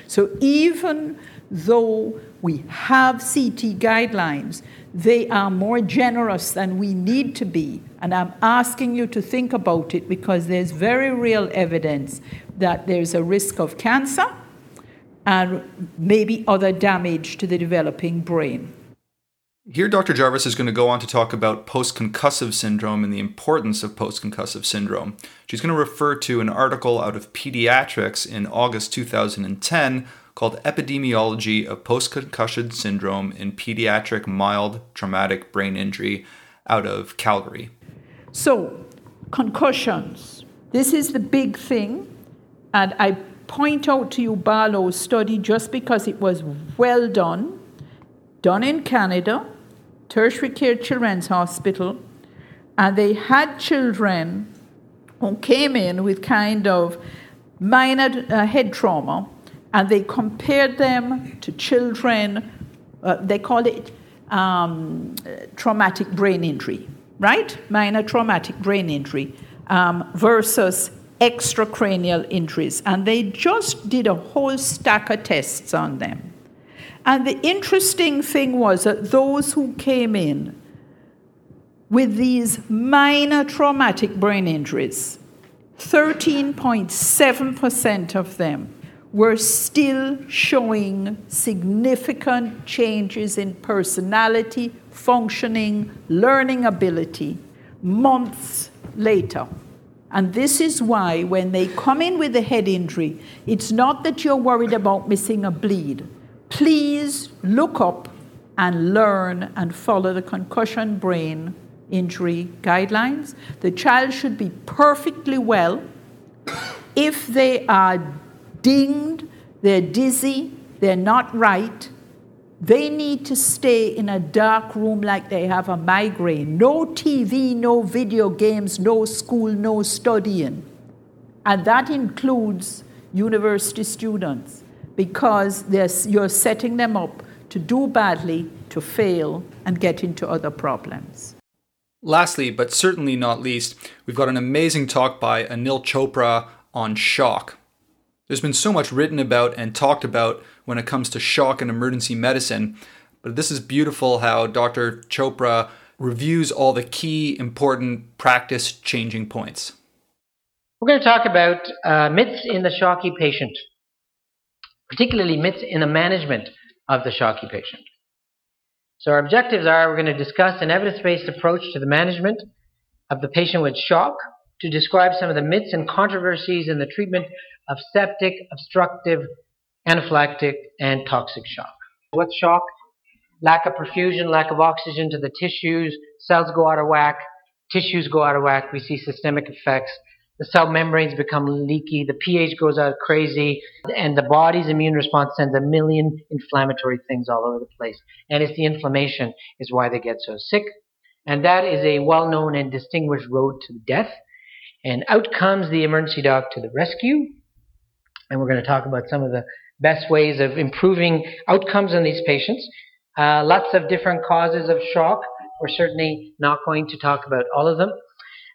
So even though we have CT guidelines, they are more generous than we need to be. And I'm asking you to think about it because there's very real evidence that there's a risk of cancer and maybe other damage to the developing brain. Here, Dr. Jarvis is going to go on to talk about post concussive syndrome and the importance of post concussive syndrome. She's going to refer to an article out of Pediatrics in August 2010 called Epidemiology of Post Concussion Syndrome in Pediatric Mild Traumatic Brain Injury out of Calgary. So, concussions. This is the big thing. And I point out to you Barlow's study just because it was well done, done in Canada tertiary care children's hospital, and they had children who came in with kind of minor uh, head trauma, and they compared them to children, uh, they call it um, traumatic brain injury, right? Minor traumatic brain injury um, versus extracranial injuries, and they just did a whole stack of tests on them. And the interesting thing was that those who came in with these minor traumatic brain injuries, 13.7% of them were still showing significant changes in personality, functioning, learning ability months later. And this is why, when they come in with a head injury, it's not that you're worried about missing a bleed. Please look up and learn and follow the concussion brain injury guidelines. The child should be perfectly well. If they are dinged, they're dizzy, they're not right, they need to stay in a dark room like they have a migraine. No TV, no video games, no school, no studying. And that includes university students because you're setting them up to do badly, to fail, and get into other problems. Lastly, but certainly not least, we've got an amazing talk by Anil Chopra on shock. There's been so much written about and talked about when it comes to shock and emergency medicine, but this is beautiful how Dr. Chopra reviews all the key important practice changing points. We're going to talk about uh, myths in the shocky patient, particularly myths in the management of the shocky patient. So, our objectives are we're going to discuss an evidence based approach to the management of the patient with shock, to describe some of the myths and controversies in the treatment of septic, obstructive, anaphylactic, and toxic shock. What's shock? Lack of perfusion, lack of oxygen to the tissues, cells go out of whack, tissues go out of whack, we see systemic effects. The cell membranes become leaky, the pH goes out crazy, and the body's immune response sends a million inflammatory things all over the place. And it's the inflammation is why they get so sick. And that is a well known and distinguished road to death. And out comes the emergency doc to the rescue and we're going to talk about some of the best ways of improving outcomes in these patients. Uh, lots of different causes of shock. We're certainly not going to talk about all of them.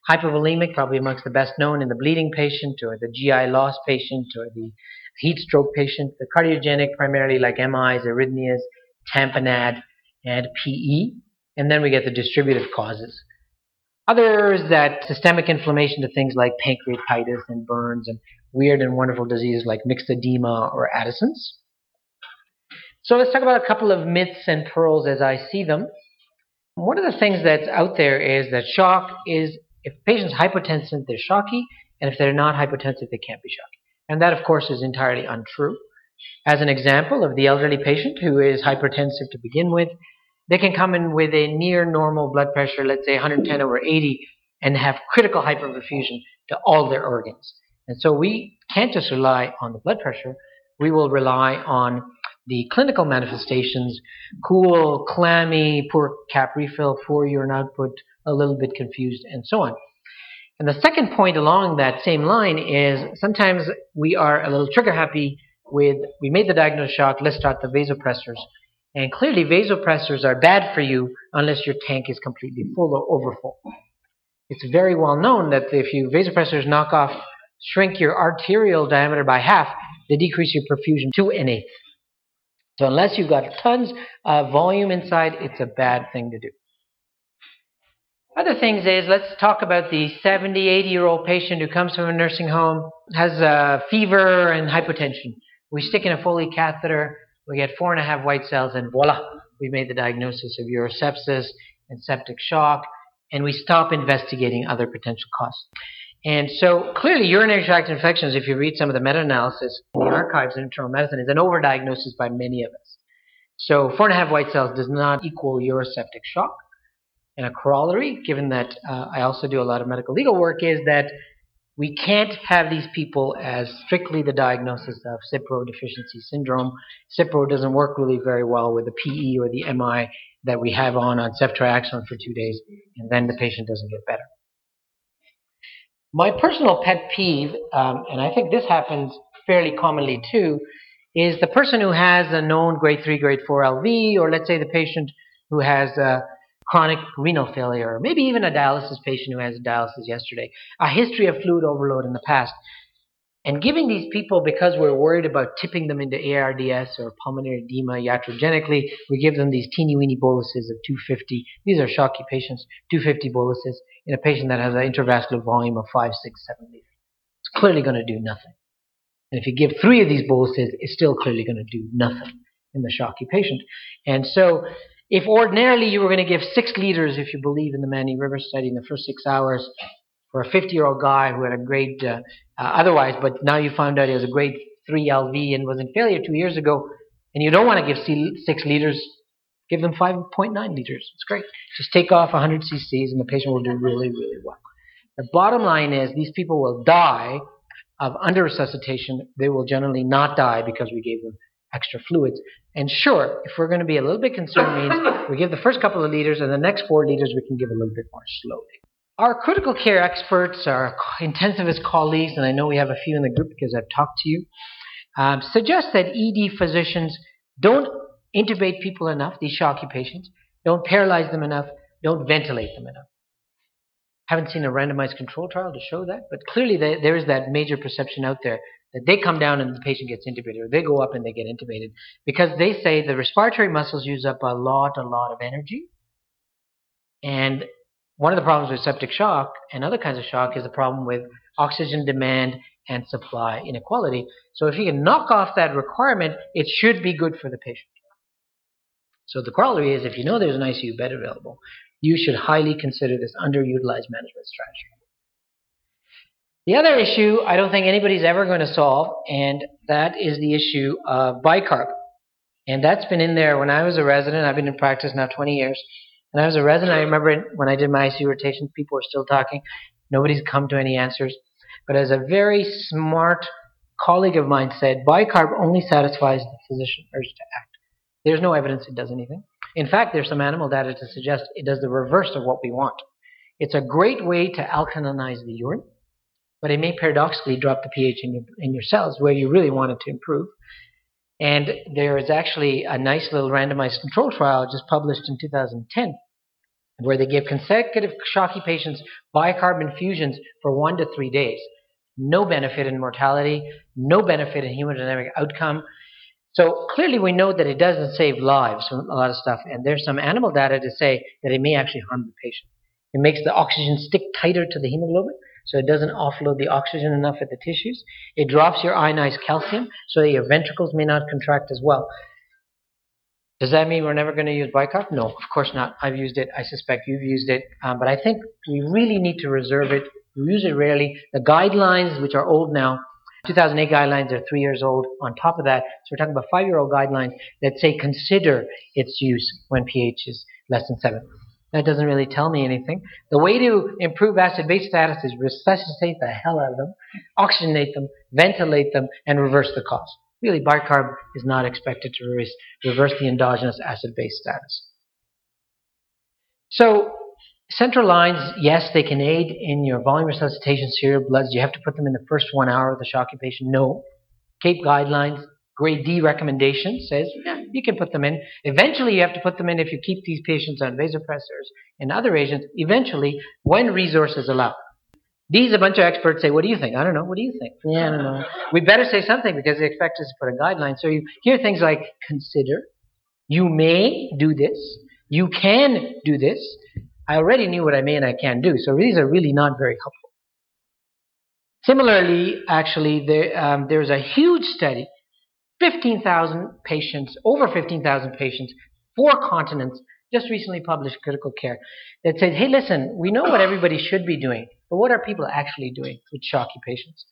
Hypovolemic, probably amongst the best known in the bleeding patient, or the GI loss patient, or the heat stroke patient. The cardiogenic, primarily like MIs, arrhythmias, tamponade, and PE. And then we get the distributive causes. Others that systemic inflammation to things like pancreatitis and burns and weird and wonderful diseases like myxedema or Addison's. So let's talk about a couple of myths and pearls as I see them. One of the things that's out there is that shock is if a patient's hypotensive, they're shocky, and if they're not hypotensive, they can't be shocky. And that, of course, is entirely untrue. As an example of the elderly patient who is hypertensive to begin with, they can come in with a near normal blood pressure, let's say 110 over 80, and have critical hyperperfusion to all their organs. And so we can't just rely on the blood pressure. We will rely on the clinical manifestations, cool, clammy, poor cap refill, poor urine output, a little bit confused, and so on. And the second point along that same line is sometimes we are a little trigger happy with, we made the diagnosis shock, let's start the vasopressors. And clearly vasopressors are bad for you unless your tank is completely full or overfull. It's very well known that if you vasopressors knock off shrink your arterial diameter by half, they decrease your perfusion to an eighth. So unless you've got tons of volume inside, it's a bad thing to do. Other things is let's talk about the 70, 80 year old patient who comes from a nursing home, has a fever and hypotension. We stick in a Foley catheter, we get four and a half white cells, and voila, we made the diagnosis of urosepsis and septic shock, and we stop investigating other potential causes. And so clearly urinary tract infections, if you read some of the meta-analysis in the archives of internal medicine, is an overdiagnosis by many of us. So four and a half white cells does not equal uroseptic shock. And a corollary, given that uh, I also do a lot of medical legal work, is that we can't have these people as strictly the diagnosis of Cipro deficiency syndrome. Cipro doesn't work really very well with the PE or the MI that we have on on ceftriaxone for two days, and then the patient doesn't get better. My personal pet peeve, um, and I think this happens fairly commonly too, is the person who has a known grade 3, grade 4 LV, or let's say the patient who has a chronic renal failure, or maybe even a dialysis patient who has dialysis yesterday, a history of fluid overload in the past. And giving these people, because we're worried about tipping them into ARDS or pulmonary edema iatrogenically, we give them these teeny weeny boluses of 250. These are shocky patients, 250 boluses in a patient that has an intravascular volume of 5, 6, 7 liters. It's clearly going to do nothing. And if you give three of these boluses, it's still clearly going to do nothing in the shocky patient. And so, if ordinarily you were going to give six liters, if you believe in the Manny River study, in the first six hours, for a 50 year old guy who had a grade uh, uh, otherwise, but now you found out he has a grade 3 LV and was in failure two years ago, and you don't want to give six liters, give them 5.9 liters. It's great. Just take off 100 cc's and the patient will do really, really well. The bottom line is these people will die of under resuscitation. They will generally not die because we gave them extra fluids. And sure, if we're going to be a little bit concerned, means we give the first couple of liters and the next four liters we can give a little bit more slowly. Our critical care experts, our intensivist colleagues, and I know we have a few in the group because I've talked to you, um, suggest that ED physicians don't intubate people enough, these shocky patients, don't paralyze them enough, don't ventilate them enough. Haven't seen a randomized control trial to show that, but clearly there is that major perception out there that they come down and the patient gets intubated, or they go up and they get intubated, because they say the respiratory muscles use up a lot, a lot of energy, and one of the problems with septic shock and other kinds of shock is the problem with oxygen demand and supply inequality. So if you can knock off that requirement, it should be good for the patient. So the corollary is if you know there's an ICU bed available, you should highly consider this underutilized management strategy. The other issue I don't think anybody's ever going to solve, and that is the issue of bicarb. And that's been in there when I was a resident. I've been in practice now 20 years. And I was a resident, I remember when I did my ICU rotations, people were still talking. Nobody's come to any answers. But as a very smart colleague of mine said, bicarb only satisfies the physician urge to act. There's no evidence it does anything. In fact, there's some animal data to suggest it does the reverse of what we want. It's a great way to alkalinize the urine, but it may paradoxically drop the pH in your, in your cells where you really want it to improve. And there is actually a nice little randomized control trial just published in 2010 where they give consecutive shocky patients bicarb infusions for one to three days. No benefit in mortality, no benefit in hemodynamic outcome. So clearly we know that it doesn't save lives from a lot of stuff, and there's some animal data to say that it may actually harm the patient. It makes the oxygen stick tighter to the hemoglobin, so it doesn't offload the oxygen enough at the tissues. It drops your ionized calcium, so that your ventricles may not contract as well. Does that mean we're never going to use bicarb? No, of course not. I've used it. I suspect you've used it. Um, but I think we really need to reserve it. We use it rarely. The guidelines, which are old now, 2008 guidelines are three years old. On top of that, so we're talking about five-year-old guidelines that say consider its use when pH is less than seven. That doesn't really tell me anything. The way to improve acid-base status is resuscitate the hell out of them, oxygenate them, ventilate them, and reverse the cause. Really, bicarb is not expected to reverse, reverse the endogenous acid-base status. So, central lines, yes, they can aid in your volume resuscitation serial bloods. You have to put them in the first one hour of the shock occupation. No. CAPE guidelines, grade D recommendation says yeah, you can put them in. Eventually, you have to put them in if you keep these patients on vasopressors and other agents. Eventually, when resources allow. These a bunch of experts say, "What do you think?" I don't know. What do you think? Yeah, I don't know. We better say something because they expect us to put a guideline. So you hear things like consider, you may do this, you can do this. I already knew what I may and I can do. So these are really not very helpful. Similarly, actually, there, um, there's a huge study 15,000 patients, over 15,000 patients, four continents, just recently published Critical Care, that said, hey, listen, we know what everybody should be doing, but what are people actually doing with shocky patients?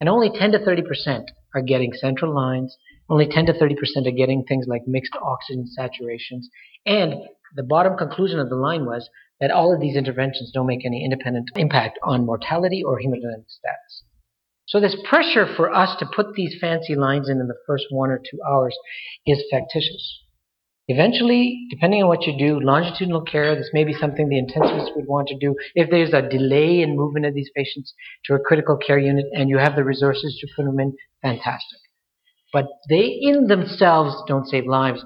And only 10 to 30% are getting central lines, only 10 to 30% are getting things like mixed oxygen saturations, and the bottom conclusion of the line was that all of these interventions don't make any independent impact on mortality or hemodynamic status. So this pressure for us to put these fancy lines in in the first one or two hours is factitious. Eventually, depending on what you do, longitudinal care, this may be something the intensivist would want to do. If there's a delay in movement of these patients to a critical care unit and you have the resources to put them in, fantastic. But they in themselves don't save lives.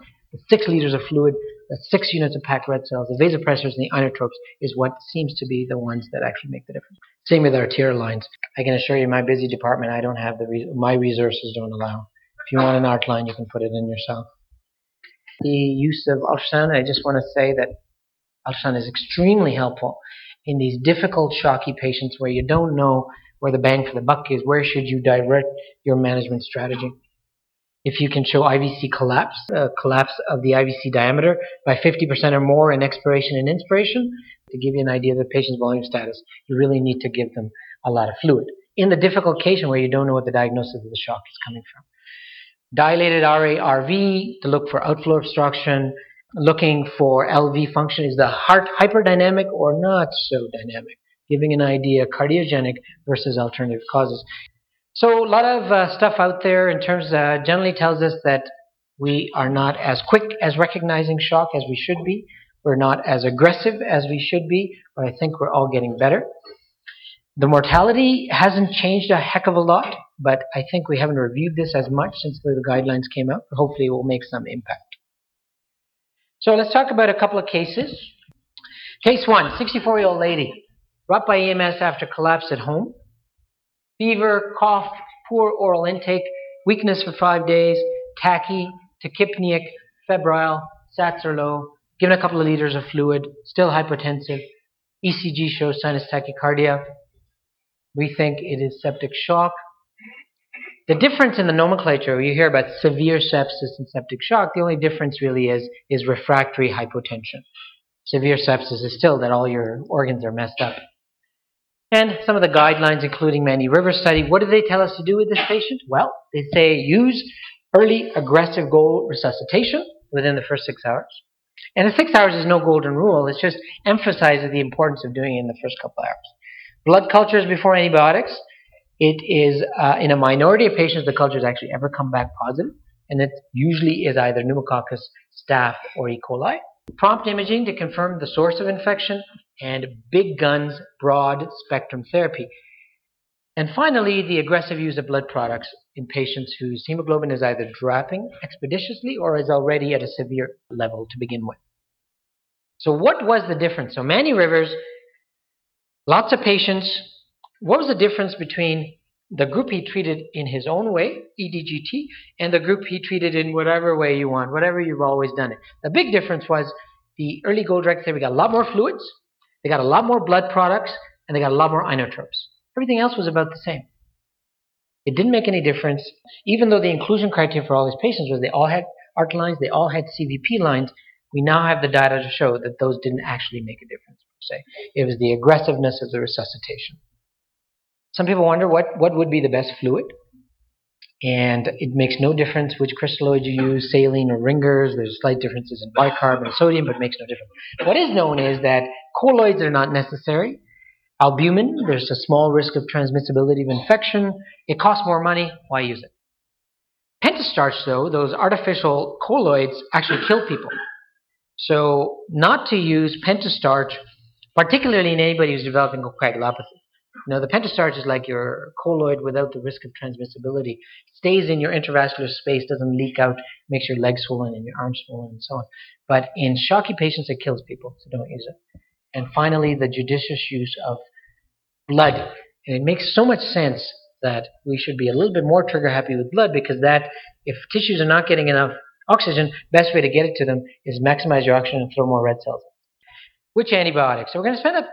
Six liters of fluid that six units of packed red cells, the vasopressors and the inotropes is what seems to be the ones that actually make the difference. Same with arterial lines. I can assure you, my busy department, I don't have the re- my resources don't allow. If you want an art line, you can put it in yourself. The use of ultrasound, I just want to say that ultrasound is extremely helpful in these difficult, shocky patients where you don't know where the bang for the buck is. Where should you direct your management strategy? If you can show IVC collapse, uh, collapse of the IVC diameter by 50% or more in expiration and inspiration, to give you an idea of the patient's volume status, you really need to give them a lot of fluid. In the difficult case where you don't know what the diagnosis of the shock is coming from. Dilated RA-RV to look for outflow obstruction, looking for LV function. Is the heart hyperdynamic or not so dynamic? Giving an idea, cardiogenic versus alternative causes. So a lot of uh, stuff out there in terms uh, generally tells us that we are not as quick as recognizing shock as we should be. We're not as aggressive as we should be, but I think we're all getting better. The mortality hasn't changed a heck of a lot, but I think we haven't reviewed this as much since the guidelines came out. Hopefully, it will make some impact. So let's talk about a couple of cases. Case one 64 year old lady brought by EMS after collapse at home. Fever, cough, poor oral intake, weakness for five days, tachy, tachypneic, febrile, sats are low, given a couple of liters of fluid, still hypotensive. ECG shows sinus tachycardia. We think it is septic shock. The difference in the nomenclature, you hear about severe sepsis and septic shock, the only difference really is, is refractory hypotension. Severe sepsis is still that all your organs are messed up. And some of the guidelines, including Manny Rivers study, what do they tell us to do with this patient? Well, they say use early aggressive goal resuscitation within the first six hours. And the six hours is no golden rule. It just emphasizes the importance of doing it in the first couple hours. Blood cultures before antibiotics. It is uh, in a minority of patients the cultures actually ever come back positive, and it usually is either pneumococcus, staph, or E. coli. Prompt imaging to confirm the source of infection, and big guns, broad spectrum therapy. And finally, the aggressive use of blood products in patients whose hemoglobin is either dropping expeditiously or is already at a severe level to begin with. So, what was the difference? So, Manny Rivers, lots of patients. What was the difference between the group he treated in his own way, EDGT, and the group he treated in whatever way you want, whatever you've always done it? The big difference was the early goal direct therapy got a lot more fluids, they got a lot more blood products, and they got a lot more inotropes. Everything else was about the same. It didn't make any difference, even though the inclusion criteria for all these patients was they all had ART lines, they all had CVP lines. We now have the data to show that those didn't actually make a difference, per se. It was the aggressiveness of the resuscitation. Some people wonder what, what would be the best fluid. And it makes no difference which crystalloid you use, saline or ringers. There's slight differences in bicarb and sodium, but it makes no difference. What is known is that colloids are not necessary. Albumin, there's a small risk of transmissibility of infection. It costs more money. Why use it? Pentastarch, though, those artificial colloids actually kill people. So, not to use pentastarch, particularly in anybody who's developing coagulopathy. Know, the pentastarch is like your colloid without the risk of transmissibility. It stays in your intravascular space, doesn't leak out, makes your legs swollen and your arms swollen and so on. But in shocky patients, it kills people, so don't use it. And finally, the judicious use of blood. And it makes so much sense that we should be a little bit more trigger happy with blood because that, if tissues are not getting enough oxygen, best way to get it to them is maximize your oxygen and throw more red cells. Which antibiotics? So we're going to spend a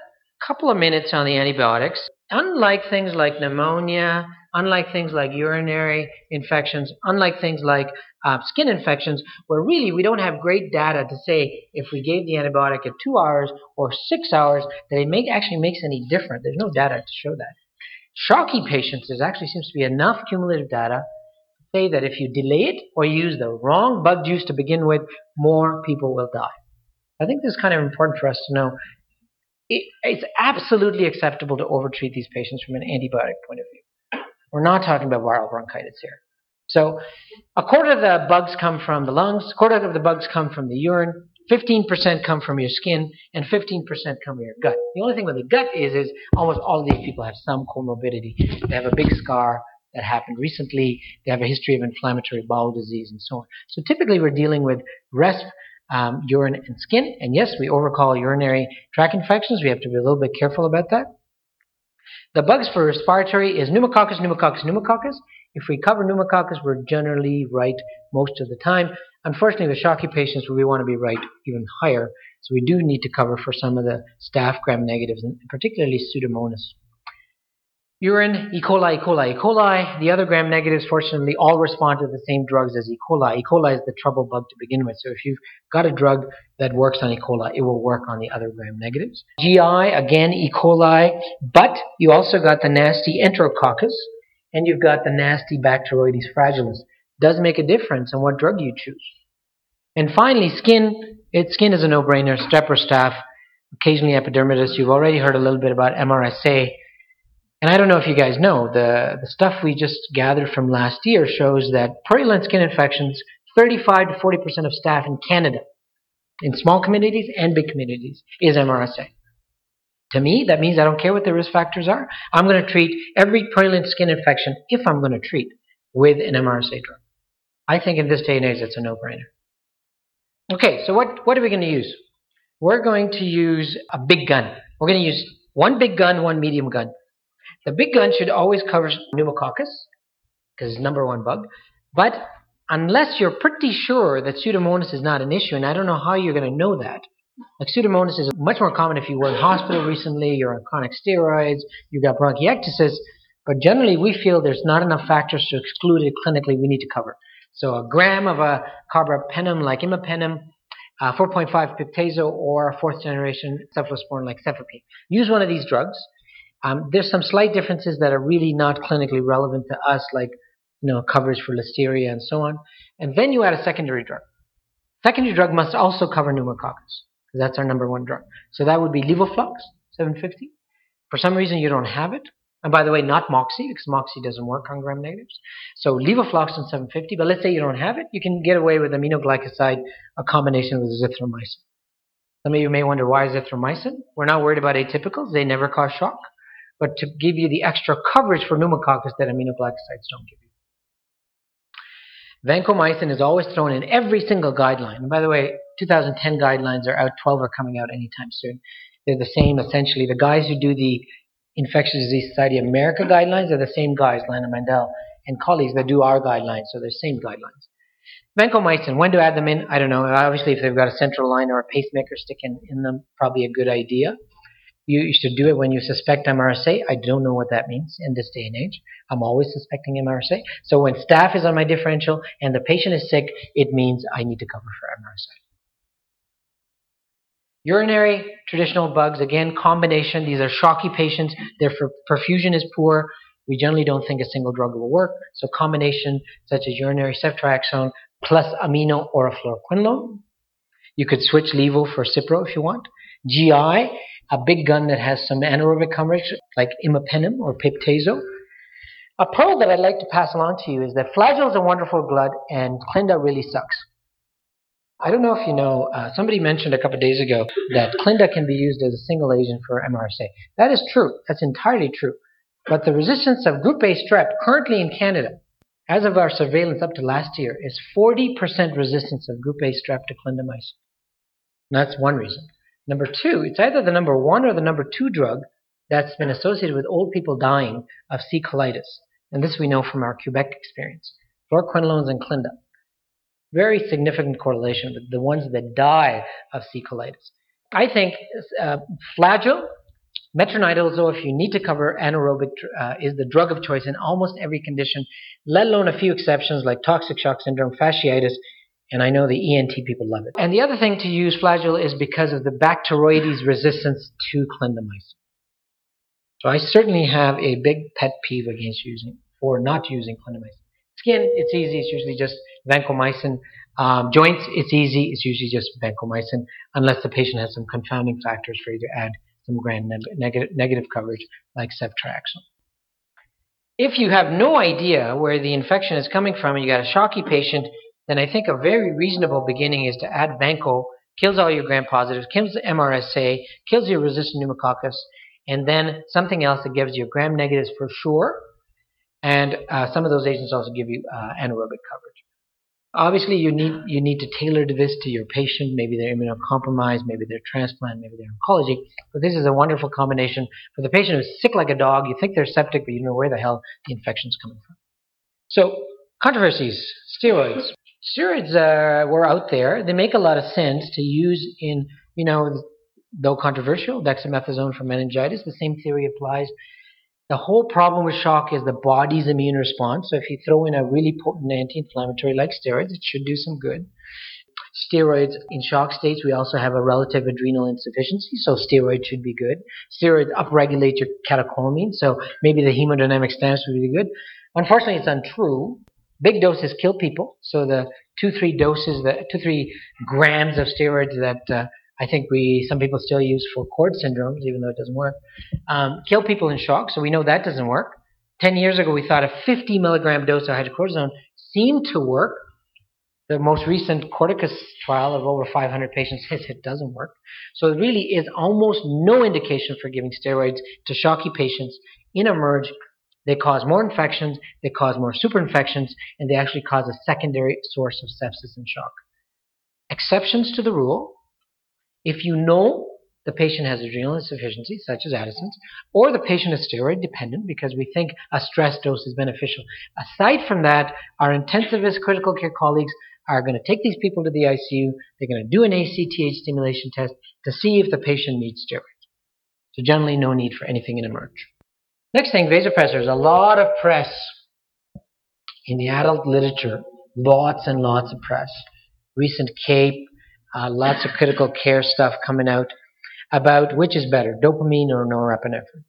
couple of minutes on the antibiotics. Unlike things like pneumonia, unlike things like urinary infections, unlike things like uh, skin infections, where really we don't have great data to say if we gave the antibiotic at two hours or six hours that it make, actually makes any difference. There's no data to show that. Shocky patients, there actually seems to be enough cumulative data to say that if you delay it or use the wrong bug juice to begin with, more people will die. I think this is kind of important for us to know. It, it's absolutely acceptable to overtreat these patients from an antibiotic point of view. We're not talking about viral bronchitis here. So a quarter of the bugs come from the lungs, a quarter of the bugs come from the urine, 15% come from your skin, and 15% come from your gut. The only thing with the gut is, is almost all these people have some comorbidity. They have a big scar that happened recently. They have a history of inflammatory bowel disease and so on. So typically we're dealing with resp um, urine and skin. And yes, we overcall urinary tract infections. We have to be a little bit careful about that. The bugs for respiratory is pneumococcus, pneumococcus, pneumococcus. If we cover pneumococcus, we're generally right most of the time. Unfortunately, with shocky patients, we want to be right even higher. So we do need to cover for some of the staph gram negatives, and particularly Pseudomonas. Urine, E. coli, E. coli, E. coli. The other gram negatives, fortunately, all respond to the same drugs as E. coli. E. coli is the trouble bug to begin with. So if you've got a drug that works on E. coli, it will work on the other gram negatives. GI, again, E. coli. But you also got the nasty Enterococcus, and you've got the nasty Bacteroides fragilis. Does make a difference on what drug you choose. And finally, skin. It, skin is a no-brainer. Strep or staph, occasionally epidermidis. You've already heard a little bit about MRSA. And I don't know if you guys know, the, the stuff we just gathered from last year shows that purulent skin infections, 35 to 40% of staph in Canada, in small communities and big communities, is MRSA. To me, that means I don't care what the risk factors are. I'm going to treat every purulent skin infection, if I'm going to treat, with an MRSA drug. I think in this day and age, it's a no-brainer. Okay, so what, what are we going to use? We're going to use a big gun. We're going to use one big gun, one medium gun. The big gun should always cover pneumococcus, because it's number one bug. But unless you're pretty sure that Pseudomonas is not an issue, and I don't know how you're going to know that. Like Pseudomonas is much more common if you were in hospital recently, you're on chronic steroids, you've got bronchiectasis, but generally we feel there's not enough factors to exclude it clinically we need to cover. So a gram of a carbapenem like imipenem, uh, 4.5 piptazo, or fourth generation cephalosporin like cefepime. Use one of these drugs. Um, there's some slight differences that are really not clinically relevant to us, like you know coverage for listeria and so on. And then you add a secondary drug. Secondary drug must also cover pneumococcus because that's our number one drug. So that would be levoflox 750. For some reason you don't have it, and by the way, not Moxie because Moxie doesn't work on gram negatives. So levofloxacin 750. But let's say you don't have it, you can get away with aminoglycoside, a combination with azithromycin. Some of you may wonder why azithromycin. We're not worried about atypicals; they never cause shock but to give you the extra coverage for pneumococcus that aminoglycosides don't give you. Vancomycin is always thrown in every single guideline. And by the way, 2010 guidelines are out, 12 are coming out anytime soon. They're the same essentially. The guys who do the Infectious Disease Society of America guidelines are the same guys, Lionel Mandell and colleagues that do our guidelines, so they're the same guidelines. Vancomycin, when to add them in, I don't know. Obviously, if they've got a central line or a pacemaker sticking in them, probably a good idea. You should do it when you suspect MRSA. I don't know what that means in this day and age. I'm always suspecting MRSA. So when staph is on my differential and the patient is sick, it means I need to cover for MRSA. Urinary traditional bugs, again, combination. These are shocky patients. Their perfusion is poor. We generally don't think a single drug will work. So combination such as urinary ceftriaxone plus amino or a fluoroquinolone. You could switch levo for Cipro if you want. GI, a big gun that has some anaerobic coverage like imipenem or piptazo. A pearl that I'd like to pass along to you is that Flagyl is a wonderful blood and Clinda really sucks. I don't know if you know, uh, somebody mentioned a couple of days ago that Clinda can be used as a single agent for MRSA. That is true. That's entirely true. But the resistance of group A strep currently in Canada, as of our surveillance up to last year, is 40% resistance of group A strep to clindamycin. That's one reason. Number two, it's either the number one or the number two drug that's been associated with old people dying of C. colitis. And this we know from our Quebec experience. Fluoroquinolones and Clinda. Very significant correlation with the ones that die of C. colitis. I think uh, Flagyl, metronidazole, if you need to cover anaerobic, uh, is the drug of choice in almost every condition, let alone a few exceptions like toxic shock syndrome, fasciitis, and I know the ENT people love it. And the other thing to use Flagyl is because of the Bacteroides resistance to clindamycin. So I certainly have a big pet peeve against using or not using clindamycin. Skin, it's easy. It's usually just vancomycin. Um, joints, it's easy. It's usually just vancomycin, unless the patient has some confounding factors for you to add some gram negative, negative coverage like ceftriaxone. If you have no idea where the infection is coming from and you got a shocky patient, then I think a very reasonable beginning is to add Vanco, kills all your gram positives, kills the MRSA, kills your resistant pneumococcus, and then something else that gives you gram negatives for sure. And uh, some of those agents also give you uh, anaerobic coverage. Obviously, you need you need to tailor this to your patient. Maybe they're immunocompromised, maybe they're transplant, maybe they're oncology. But this is a wonderful combination for the patient who's sick like a dog. You think they're septic, but you don't know where the hell the infection's coming from. So controversies, steroids. Steroids were out there. They make a lot of sense to use in you know though controversial, dexamethasone for meningitis. The same theory applies the whole problem with shock is the body's immune response. So if you throw in a really potent anti-inflammatory like steroids, it should do some good. Steroids in shock states, we also have a relative adrenal insufficiency, so steroids should be good. Steroids upregulate your catecholamine, so maybe the hemodynamic stance would be good. Unfortunately, it's untrue. Big doses kill people, so the two, three doses, the two, three grams of steroids that uh, I think we some people still use for cord syndromes, even though it doesn't work. Um, kill people in shock, so we know that doesn't work. Ten years ago, we thought a 50 milligram dose of hydrocortisone seemed to work. The most recent Corticus trial of over 500 patients says it doesn't work. So there really is almost no indication for giving steroids to shocky patients in emerge. They cause more infections, they cause more superinfections, and they actually cause a secondary source of sepsis and shock. Exceptions to the rule if you know the patient has adrenal insufficiency, such as Addison's, or the patient is steroid dependent because we think a stress dose is beneficial. Aside from that, our intensivist critical care colleagues are going to take these people to the ICU. They're going to do an ACTH stimulation test to see if the patient needs steroids. So generally no need for anything in emerge. Next thing, vasopressors. A lot of press in the adult literature. Lots and lots of press. Recent CAEP, uh, lots of critical care stuff coming out about which is better, dopamine or norepinephrine.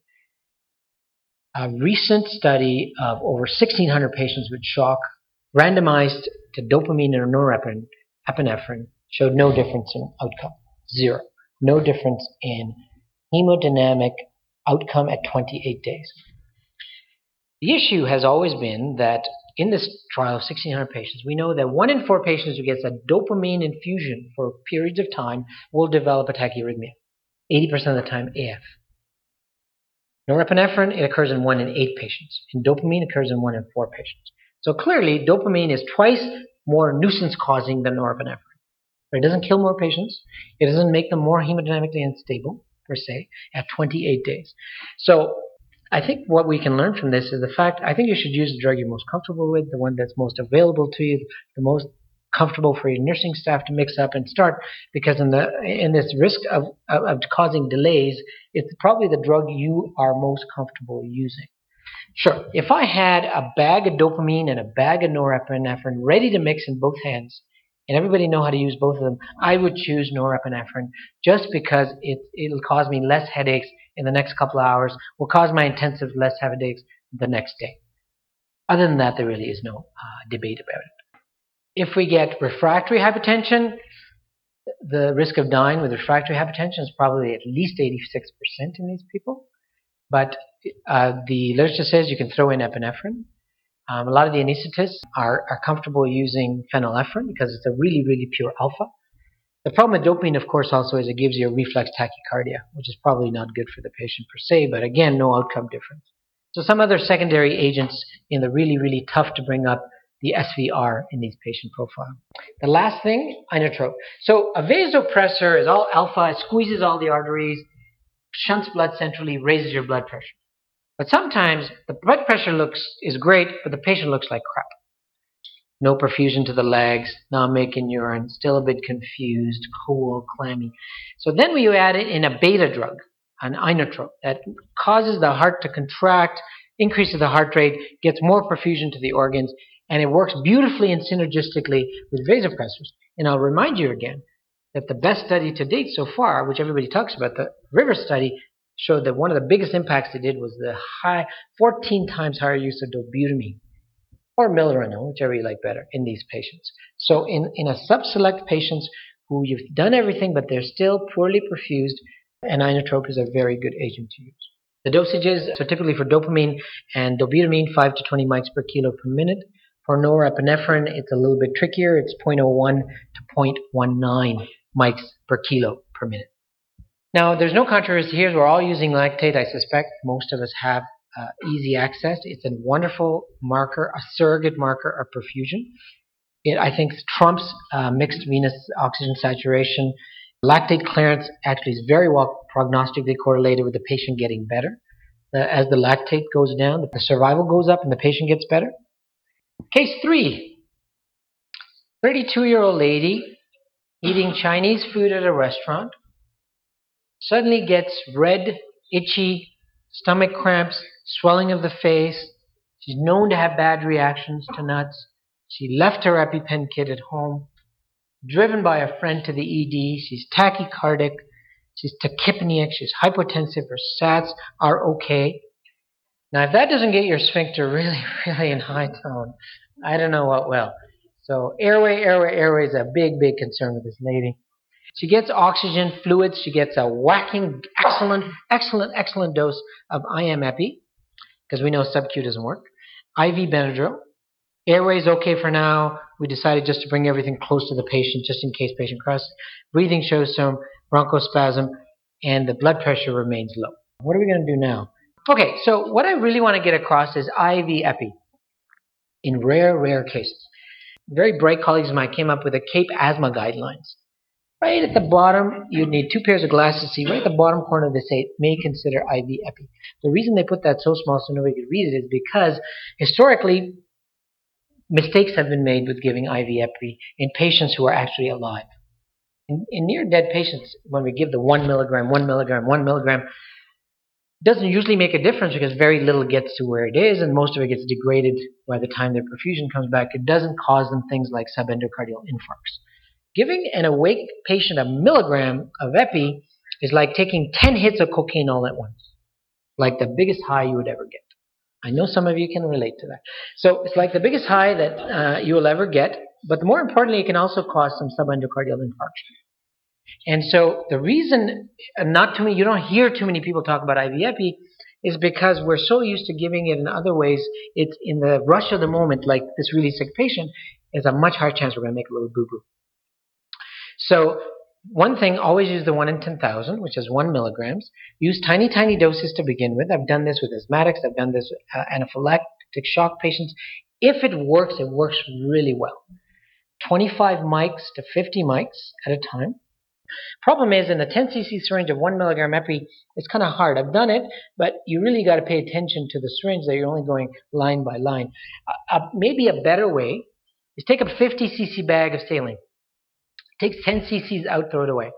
A recent study of over 1,600 patients with shock randomized to dopamine or norepinephrine showed no difference in outcome. Zero. No difference in hemodynamic outcome at 28 days. The issue has always been that in this trial of 1,600 patients, we know that one in four patients who gets a dopamine infusion for periods of time will develop a tachyarrhythmia. 80% of the time, AF. Norepinephrine, it occurs in one in eight patients. And dopamine occurs in one in four patients. So clearly, dopamine is twice more nuisance causing than norepinephrine. It doesn't kill more patients. It doesn't make them more hemodynamically unstable, per se, at 28 days. So I think what we can learn from this is the fact I think you should use the drug you're most comfortable with, the one that's most available to you, the most comfortable for your nursing staff to mix up and start because in the in this risk of, of, of causing delays, it's probably the drug you are most comfortable using. Sure, if I had a bag of dopamine and a bag of norepinephrine ready to mix in both hands, and everybody know how to use both of them, I would choose norepinephrine just because it it'll cause me less headaches in the next couple of hours, will cause my intensive less headaches the next day. Other than that, there really is no uh, debate about it. If we get refractory hypertension, the risk of dying with refractory hypertension is probably at least 86% in these people. But uh, the literature says you can throw in epinephrine. Um, a lot of the anesthetists are, are comfortable using phenylephrine because it's a really, really pure alpha. The problem with dopamine, of course, also is it gives you a reflex tachycardia, which is probably not good for the patient per se, but again, no outcome difference. So some other secondary agents in the really, really tough to bring up the SVR in these patient profile. The last thing, inotrope. So a vasopressor is all alpha, it squeezes all the arteries, shunts blood centrally, raises your blood pressure. But sometimes the blood pressure looks is great, but the patient looks like crap. No perfusion to the legs, not making urine, still a bit confused, cool, clammy. So then we add it in a beta drug, an inotrope, that causes the heart to contract, increases the heart rate, gets more perfusion to the organs, and it works beautifully and synergistically with vasopressors. And I'll remind you again that the best study to date so far, which everybody talks about, the River study, showed that one of the biggest impacts they did was the high, 14 times higher use of dobutamine or milrinone, whichever you like better, in these patients. So in, in a subselect patients who you've done everything but they're still poorly perfused, an inotrope is a very good agent to use. The dosages, so typically for dopamine and dobutamine, 5 to 20 mics per kilo per minute. For norepinephrine, it's a little bit trickier. It's 0.01 to 0.19 mics per kilo per minute. Now, there's no controversy here. We're all using lactate. I suspect most of us have uh, easy access. It's a wonderful marker, a surrogate marker of perfusion. it, I think, trumps uh, mixed venous oxygen saturation. Lactate clearance actually is very well prognostically correlated with the patient getting better. Uh, as the lactate goes down, the survival goes up and the patient gets better. Case three 32 year old lady eating Chinese food at a restaurant suddenly gets red, itchy, stomach cramps, swelling of the face. She's known to have bad reactions to nuts. She left her EpiPen kit at home, driven by a friend to the ED. She's tachycardic. She's tachypneic. She's hypotensive. Her SATs are okay. Now, if that doesn't get your sphincter really, really in high tone, I don't know what will. So, airway, airway, airway is a big, big concern with this lady. She gets oxygen fluids. She gets a whacking, excellent, excellent, excellent dose of IM epi, because we know sub-Q doesn't work. IV Benadryl. Airway's okay for now. We decided just to bring everything close to the patient, just in case patient crosses. Breathing shows some bronchospasm, and the blood pressure remains low. What are we going to do now? Okay, so what I really want to get across is IV epi in rare, rare cases. Very bright colleagues of mine came up with the CAEP asthma guidelines. Right at the bottom, you'd need two pairs of glasses to see. Right at the bottom corner, they say may consider IV epi. The reason they put that so small so nobody could read it is because historically, mistakes have been made with giving IV epi in patients who are actually alive. In, in near dead patients, when we give the one milligram, one milligram, one milligram, doesn't usually make a difference because very little gets to where it is, and most of it gets degraded by the time their perfusion comes back. It doesn't cause them things like subendocardial infarcts. Giving an awake patient a milligram of epi is like taking 10 hits of cocaine all at once. Like the biggest high you would ever get. I know some of you can relate to that. So it's like the biggest high that uh, you will ever get, but more importantly, it can also cause some subendocardial infarction. And so the reason, not too many, you don't hear too many people talk about IV epi, is because we're so used to giving it in other ways. It's in the rush of the moment, like this really sick patient, is a much higher chance we're going to make a little boo boo. So one thing, always use the 1 in 10,000, which is 1 milligrams. Use tiny, tiny doses to begin with. I've done this with asthmatics. I've done this with uh, anaphylactic shock patients. If it works, it works really well. 25 mics to 50 mics at a time. Problem is, in a 10 cc syringe of 1 milligram epi, it's kind of hard. I've done it, but you really got to pay attention to the syringe that you're only going line by line. Uh, uh, maybe a better way is take a 50 cc bag of saline Take 10 cc's out, throw it away.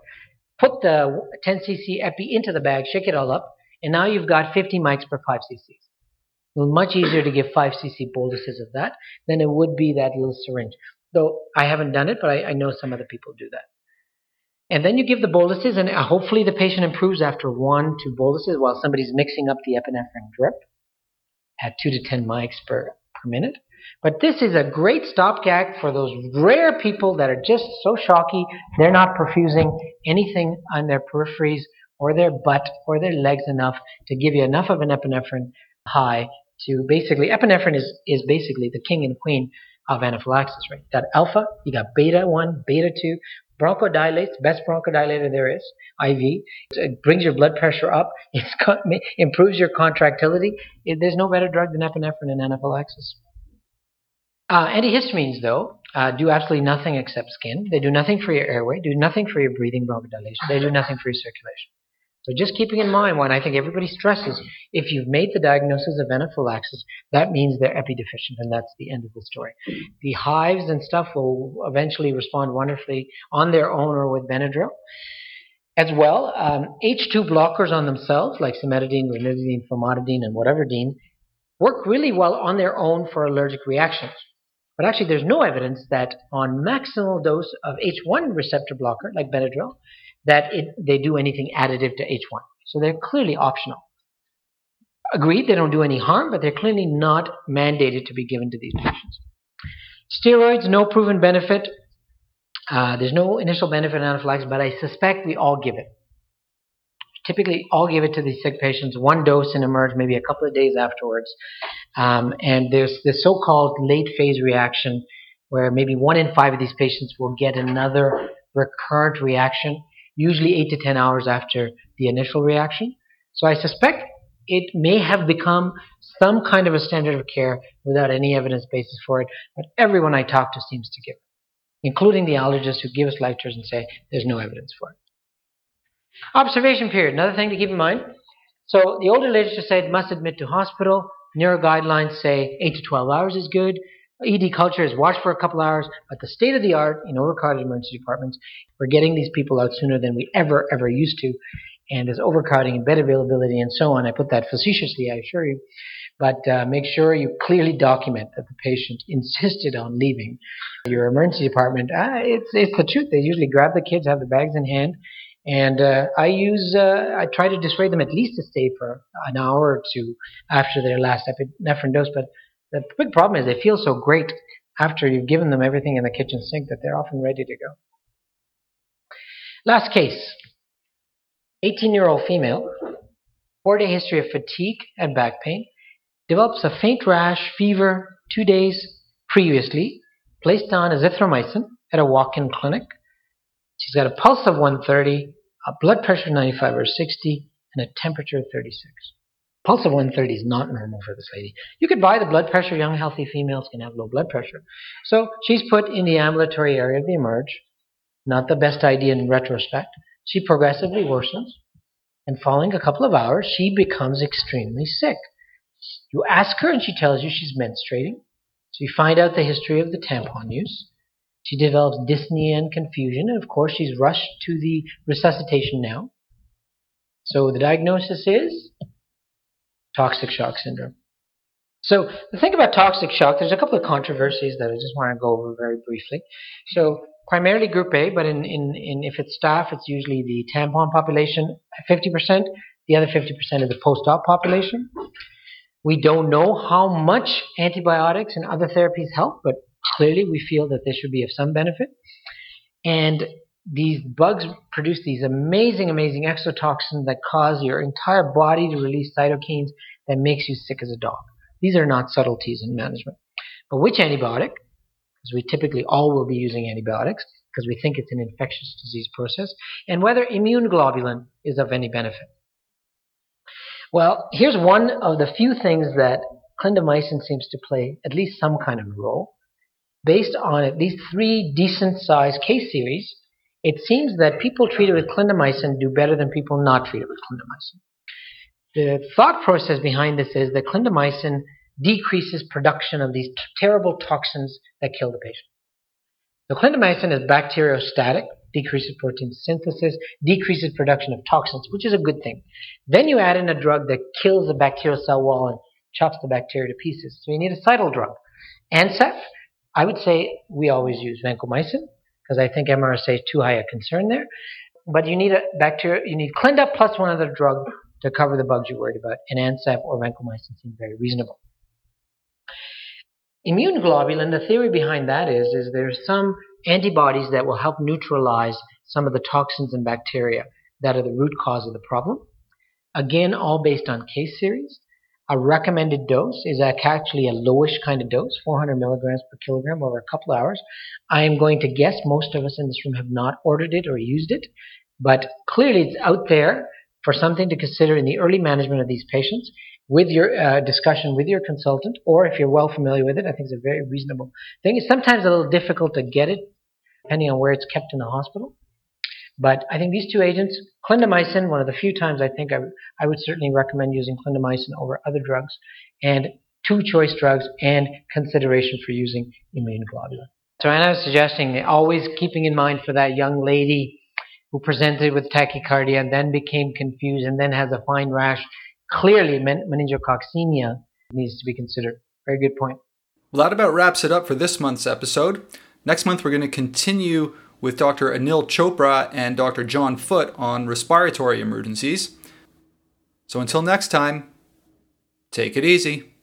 Put the 10 cc epi into the bag, shake it all up, and now you've got 50 mics per 5 cc's. It's much easier to give 5 cc boluses of that than it would be that little syringe. Though I haven't done it, but I, I know some other people do that. And then you give the boluses, and uh, hopefully the patient improves after one, two boluses while somebody's mixing up the epinephrine drip at 2 to 10 mics per, per minute. But this is a great stopgap for those rare people that are just so shocky they're not perfusing anything on their peripheries or their butt or their legs enough to give you enough of an epinephrine high to basically epinephrine is, is basically the king and queen of anaphylaxis, right? You got alpha, you got beta one, beta two, bronchodilates, best bronchodilator there is, IV. It brings your blood pressure up. It improves your contractility. It, there's no better drug than epinephrine in anaphylaxis. Uh, antihistamines, though, uh, do absolutely nothing except skin. They do nothing for your airway, do nothing for your breathing bronchodilation. They do nothing for your circulation. So just keeping in mind when I think everybody stresses, if you've made the diagnosis of anaphylaxis, that means they're epideficient, and that's the end of the story. The hives and stuff will eventually respond wonderfully on their own or with Benadryl. As well, um, H2 blockers on themselves, like cimetidine, ranitidine, famotidine, and whateverdine, work really well on their own for allergic reactions. But actually, there's no evidence that on maximal dose of H1 receptor blocker, like Benadryl, that it, they do anything additive to H1. So they're clearly optional. Agreed, they don't do any harm, but they're clearly not mandated to be given to these patients. Steroids, no proven benefit. Uh, there's no initial benefit in anaphylaxis, but I suspect we all give it typically all give it to these sick patients, one dose and emerge maybe a couple of days afterwards. Um, and there's this so-called late phase reaction where maybe one in five of these patients will get another recurrent reaction, usually eight to ten hours after the initial reaction. So I suspect it may have become some kind of a standard of care without any evidence basis for it, but everyone I talk to seems to give it, including the allergists who give us lectures and say there's no evidence for it. Observation period, another thing to keep in mind. So the older literature said must admit to hospital. Neuro guidelines say 8 to 12 hours is good. ED culture is watch for a couple hours, but the state of the art in overcrowded emergency departments, we're getting these people out sooner than we ever, ever used to. And there's overcrowding and bed availability and so on. I put that facetiously, I assure you. But uh, make sure you clearly document that the patient insisted on leaving your emergency department. Uh, it's, it's the truth. They usually grab the kids, have the bags in hand, and uh, I use, uh, I try to dissuade them at least to stay for an hour or two after their last epinephrine dose. But the big problem is they feel so great after you've given them everything in the kitchen sink that they're often ready to go. Last case 18 year old female, four day history of fatigue and back pain, develops a faint rash, fever two days previously, placed on azithromycin at a walk in clinic. She's got a pulse of 130, a blood pressure of 95 over 60, and a temperature of 36. Pulse of 130 is not normal for this lady. You could buy the blood pressure. Young, healthy females can have low blood pressure. So she's put in the ambulatory area of the emerge. Not the best idea in retrospect. She progressively worsens. And following a couple of hours, she becomes extremely sick. You ask her, and she tells you she's menstruating. So you find out the history of the tampon use. She develops dyspnea and confusion, and of course, she's rushed to the resuscitation now. So the diagnosis is toxic shock syndrome. So the thing about toxic shock, there's a couple of controversies that I just want to go over very briefly. So primarily group A, but in, in, in if it's staph, it's usually the tampon population, 50%. The other 50% is the post-op population. We don't know how much antibiotics and other therapies help, but clearly we feel that this should be of some benefit. And these bugs produce these amazing, amazing exotoxins that cause your entire body to release cytokines that makes you sick as a dog. These are not subtleties in management. But which antibiotic? Because we typically all will be using antibiotics because we think it's an infectious disease process, and whether immune globulin is of any benefit. Well, here's one of the few things that clindamycin seems to play at least some kind of role. Based on at least three decent sized case series, it seems that people treated with clindamycin do better than people not treated with clindamycin. The thought process behind this is that clindamycin decreases production of these t- terrible toxins that kill the patient. So clindamycin is bacteriostatic, decreases protein synthesis, decreases production of toxins, which is a good thing. Then you add in a drug that kills the bacterial cell wall and chops the bacteria to pieces. So you need a cytal drug. Ancef, I would say we always use vancomycin because I think MRSA is too high a concern there. But you need a bacteria, you need Clinda plus one other drug to cover the bugs you're worried about, and Ancef or vancomycin seem very reasonable. Immune globulin, the theory behind that is, is there's some antibodies that will help neutralize some of the toxins and bacteria that are the root cause of the problem. Again, all based on case series. A recommended dose is actually a lowish kind of dose, 400 milligrams per kilogram over a couple hours. I am going to guess most of us in this room have not ordered it or used it, but clearly it's out there for something to consider in the early management of these patients with your uh, discussion with your consultant, or if you're well familiar with it, I think it's a very reasonable thing. It's sometimes a little difficult to get it, depending on where it's kept in the hospital. But I think these two agents, clindamycin, one of the few times I think I, I would certainly recommend using clindamycin over other drugs, and two choice drugs, and consideration for using immune globulin. So I was suggesting always keeping in mind for that young lady who presented with tachycardia and then became confused and then has a fine rash. Clearly, meningococcemia needs to be considered. Very good point. Well, that about wraps it up for this month's episode. Next month, we're going to continue with Dr. Anil Chopra and Dr. John Foote on respiratory emergencies. So until next time, take it easy.